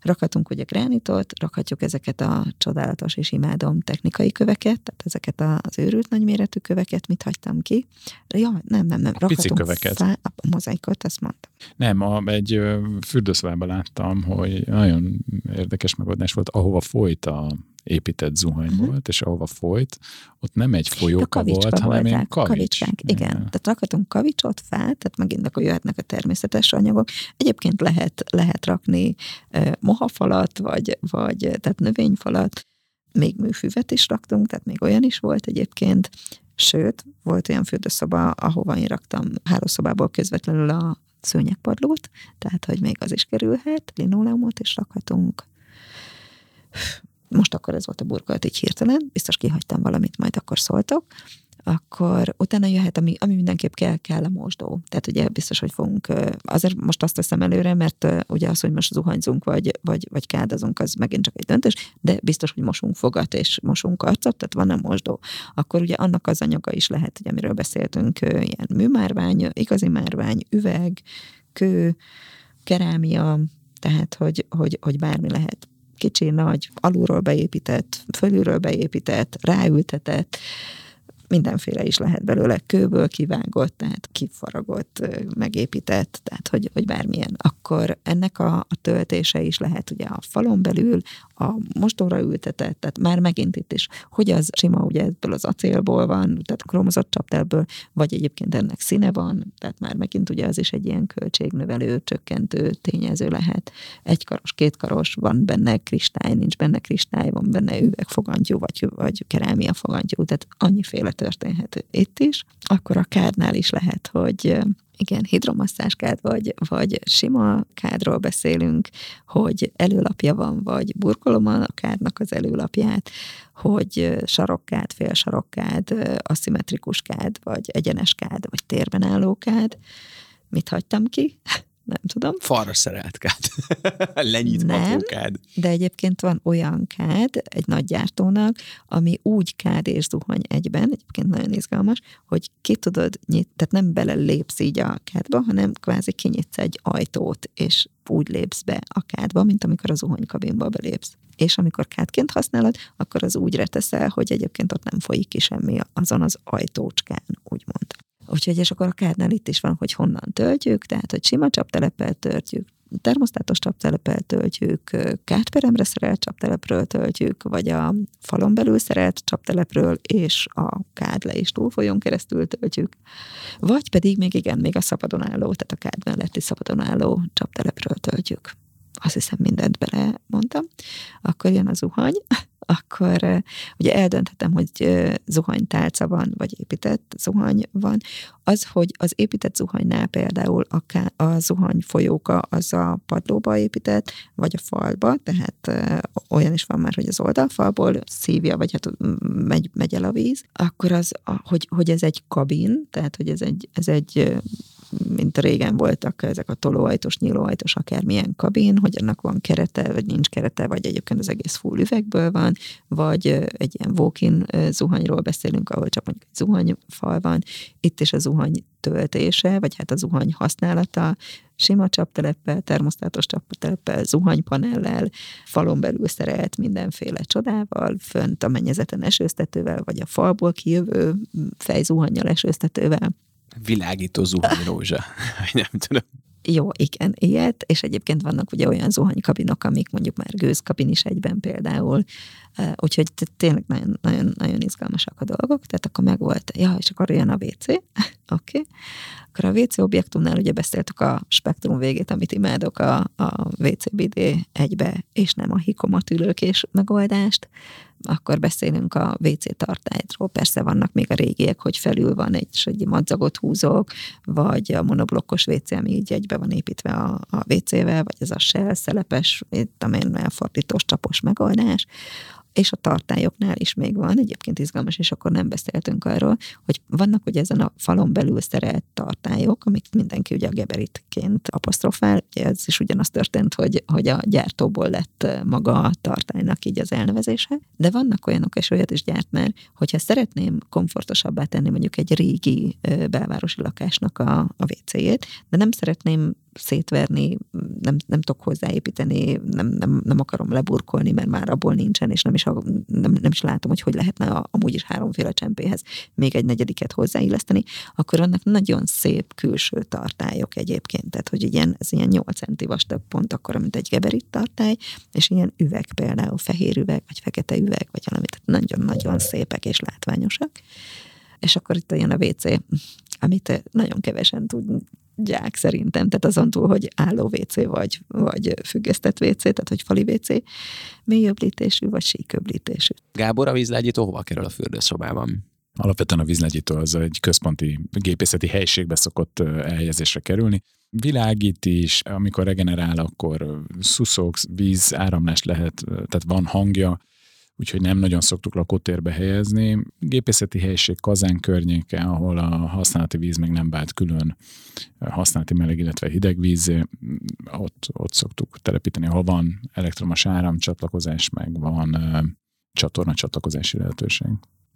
[SPEAKER 3] Rakhatunk ugye gránitot, rakhatjuk ezeket a csodálatos és imádom technikai köveket, tehát ezeket az őrült nagyméretű köveket, mit hagytam ki? Ja, nem, nem, nem.
[SPEAKER 2] A pici köveket. Fá,
[SPEAKER 3] a mozaikot, azt mondtam.
[SPEAKER 2] Nem, a, egy fürdőszobában láttam, hogy nagyon érdekes megoldás volt, ahova folyt a épített zuhany uh-huh. volt, és ahova folyt, ott nem egy folyóka volt, hanem egy kavics.
[SPEAKER 3] Igen. igen. Tehát rakhatunk kavicsot, fát, tehát megint akkor jöhetnek a természetes anyagok. Egyébként lehet, lehet rakni eh, mohafalat, vagy, vagy tehát növényfalat, még műfüvet is raktunk, tehát még olyan is volt egyébként. Sőt, volt olyan fürdőszoba, ahova én raktam hálószobából közvetlenül a szőnyegpadlót, tehát hogy még az is kerülhet, linoleumot is rakhatunk most akkor ez volt a burkolat így hirtelen, biztos kihagytam valamit, majd akkor szóltok, akkor utána jöhet, ami, ami mindenképp kell, kell a mosdó. Tehát ugye biztos, hogy fogunk, azért most azt teszem előre, mert ugye az, hogy most zuhanyzunk, vagy, vagy, vagy kádazunk, az megint csak egy döntés, de biztos, hogy mosunk fogat, és mosunk arcot, tehát van a mosdó. Akkor ugye annak az anyaga is lehet, ugye, amiről beszéltünk, ilyen műmárvány, igazi márvány, üveg, kő, kerámia, tehát, hogy, hogy, hogy bármi lehet kicsi, nagy, alulról beépített, fölülről beépített, ráültetett, mindenféle is lehet belőle, kőből kivágott, tehát kifaragott, megépített, tehát hogy, hogy bármilyen. Akkor ennek a, a töltése is lehet ugye a falon belül, a mostóra ültetett, tehát már megint itt is, hogy az sima ugye ebből az acélból van, tehát kromozott csaptelből, vagy egyébként ennek színe van, tehát már megint ugye az is egy ilyen költségnövelő, csökkentő tényező lehet. Egy karos, két karos, van benne kristály, nincs benne kristály, van benne üvegfogantyú, vagy, vagy kerámia fogantyú, tehát annyiféle történhet itt is. Akkor a kádnál is lehet, hogy igen, hidromasszáskád, vagy, vagy sima kádról beszélünk, hogy előlapja van, vagy burkolom a kádnak az előlapját, hogy sarokkád, félsarokkád, aszimmetrikus kád, vagy egyenes kád, vagy térben álló kád. Mit hagytam ki? Nem tudom.
[SPEAKER 1] Falra szerelt kád. Lenyitható kád.
[SPEAKER 3] De egyébként van olyan kád egy nagy gyártónak, ami úgy kád és zuhany egyben, egyébként nagyon izgalmas, hogy ki tudod nyit, tehát nem bele lépsz így a kádba, hanem kvázi kinyitsz egy ajtót, és úgy lépsz be a kádba, mint amikor a zuhanykabinba belépsz. És amikor kádként használod, akkor az úgy reteszel, hogy egyébként ott nem folyik ki semmi azon az ajtócskán. Úgyhogy és akkor a kádnál itt is van, hogy honnan töltjük, tehát hogy sima csapteleppel töltjük, termosztátos csaptelepel töltjük, kártperemre szerelt csaptelepről töltjük, vagy a falon belül szerelt csaptelepről, és a kádle és túlfolyón keresztül töltjük, vagy pedig még igen, még a szabadon álló, tehát a kád melletti szabadon álló csaptelepről töltjük. Azt hiszem mindent bele mondtam. Akkor jön a zuhany, akkor ugye eldönthetem, hogy zuhanytálca van, vagy épített zuhany van. Az, hogy az épített zuhanynál például a, a zuhany folyóka az a padlóba épített, vagy a falba, tehát olyan is van már, hogy az oldalfalból szívja, vagy hát megy, megy el a víz, akkor az, hogy, hogy ez egy kabin, tehát hogy ez egy, ez egy mint régen voltak ezek a tolóajtos, nyílóajtos, akármilyen kabin, hogy annak van kerete, vagy nincs kerete, vagy egyébként az egész full üvegből van, vagy egy ilyen walk-in zuhanyról beszélünk, ahol csak mondjuk egy zuhanyfal van, itt is a zuhany töltése, vagy hát a zuhany használata, sima csapteleppel, termosztátos csapteleppel, zuhanypanellel, falon belül szerelt mindenféle csodával, fönt a mennyezeten esőztetővel, vagy a falból kijövő fejzuhannyal esőztetővel
[SPEAKER 1] világító zuhanyrózsa. nem tudom.
[SPEAKER 3] Jó, igen, ilyet, és egyébként vannak ugye olyan zuhanykabinok, amik mondjuk már gőzkabin is egyben például, úgyhogy tényleg nagyon, nagyon, nagyon izgalmasak a dolgok, tehát akkor meg volt, ja, és akkor jön a WC, oké, okay. Akkor a WC objektumnál ugye beszéltük a spektrum végét, amit imádok, a, a WCBD egybe, és nem a hikomatülőkés megoldást, akkor beszélünk a WC tartályról. Persze vannak még a régiek, hogy felül van egy, és egy madzagot húzok, vagy a monoblokkos WC, ami így egybe van építve a, a WC-vel, vagy ez a shell szelepes, itt amilyen elfordítós csapos megoldás és a tartályoknál is még van, egyébként izgalmas, és akkor nem beszéltünk arról, hogy vannak ugye ezen a falon belül szerelt tartályok, amik mindenki ugye a geberitként apostrofál, ez is ugyanaz történt, hogy, hogy a gyártóból lett maga a tartálynak így az elnevezése, de vannak olyanok, és olyat is gyárt már, hogyha szeretném komfortosabbá tenni mondjuk egy régi belvárosi lakásnak a, a WC-jét, de nem szeretném szétverni, nem, nem tudok hozzáépíteni, nem, nem, nem akarom leburkolni, mert már abból nincsen, és nem is, nem, nem is látom, hogy hogy lehetne a, amúgy is háromféle csempéhez még egy negyediket hozzáilleszteni, akkor annak nagyon szép külső tartályok egyébként, tehát hogy ilyen, ez ilyen 8 centi vastag pont akkor, mint egy geberit tartály, és ilyen üveg például, fehér üveg, vagy fekete üveg, vagy valami, tehát nagyon-nagyon szépek és látványosak. És akkor itt jön a WC, amit nagyon kevesen tud, gyák szerintem, tehát azon túl, hogy álló WC vagy, vagy függesztett WC, tehát hogy fali WC, mélyöblítésű vagy síköblítésű.
[SPEAKER 1] Gábor, a vízlegyító hova kerül a fürdőszobában?
[SPEAKER 2] Alapvetően a vízlegyító az egy központi gépészeti helyiségbe szokott elhelyezésre kerülni. Világít is, amikor regenerál, akkor szuszog, víz, áramlást lehet, tehát van hangja, úgyhogy nem nagyon szoktuk lakótérbe helyezni. Gépészeti helység Kazán környéke, ahol a használati víz még nem vált külön használati meleg, illetve hideg víz, ott, ott szoktuk telepíteni, ahol van elektromos áramcsatlakozás, meg van csatorna csatlakozási lehetőség.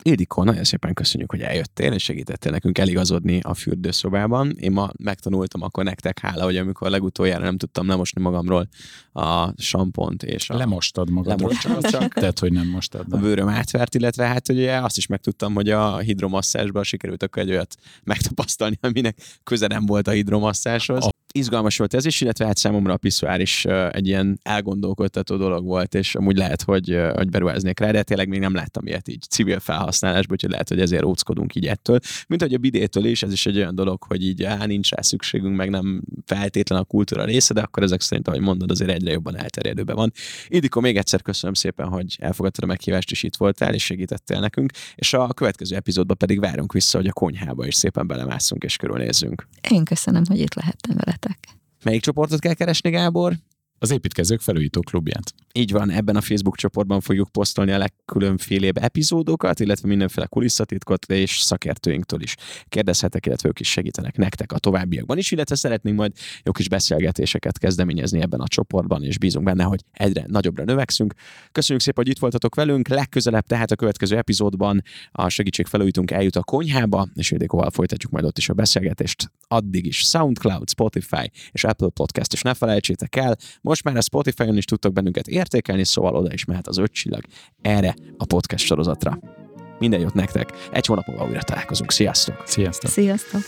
[SPEAKER 1] Ildikó, nagyon szépen köszönjük, hogy eljöttél, és segítettél nekünk eligazodni a fürdőszobában. Én ma megtanultam akkor nektek, hála, hogy amikor legutoljára nem tudtam lemosni magamról a sampont és a...
[SPEAKER 2] Lemostad magad.
[SPEAKER 1] Lemostad csak.
[SPEAKER 2] Tehát, hogy nem mostad.
[SPEAKER 1] De. A bőröm átvert, illetve hát ugye azt is megtudtam, hogy a hidromasszásban sikerült akkor egy olyat megtapasztalni, aminek köze nem volt a hidromasszáshoz. A izgalmas volt ez is, illetve hát számomra a piszoár is egy ilyen elgondolkodtató dolog volt, és amúgy lehet, hogy, hogy beruháznék rá, de tényleg még nem láttam ilyet így civil felhasználásban, úgyhogy lehet, hogy ezért óckodunk így ettől. Mint hogy a bidétől is, ez is egy olyan dolog, hogy így á, nincs rá szükségünk, meg nem feltétlen a kultúra része, de akkor ezek szerint, ahogy mondod, azért egyre jobban elterjedőben van. Idiko, még egyszer köszönöm szépen, hogy elfogadtad a meghívást, és itt voltál, és segítettél nekünk, és a következő epizódban pedig várunk vissza, hogy a konyhába is szépen belemászunk és körülnézzünk.
[SPEAKER 3] Én köszönöm, hogy itt lehettem veletek.
[SPEAKER 1] Melyik csoportot kell keresni, Gábor?
[SPEAKER 2] Az építkezők felújító klubját.
[SPEAKER 1] Így van, ebben a Facebook csoportban fogjuk posztolni a legkülönfélébb epizódokat, illetve mindenféle kulisszatitkot és szakértőinktől is kérdezhetek, illetve ők is segítenek nektek a továbbiakban is, illetve szeretnénk majd jó kis beszélgetéseket kezdeményezni ebben a csoportban, és bízunk benne, hogy egyre nagyobbra növekszünk. Köszönjük szépen, hogy itt voltatok velünk, legközelebb tehát a következő epizódban a segítség felújítunk eljut a konyhába, és Ildikóval folytatjuk majd ott is a beszélgetést. Addig is SoundCloud, Spotify és Apple Podcast, és ne felejtsétek el, most már a Spotify-on is tudtok bennünket értékelni, szóval oda is mehet az öt csillag erre a podcast sorozatra. Minden jót nektek. Egy hónap múlva újra találkozunk. Sziasztok!
[SPEAKER 2] Sziasztok!
[SPEAKER 3] Sziasztok!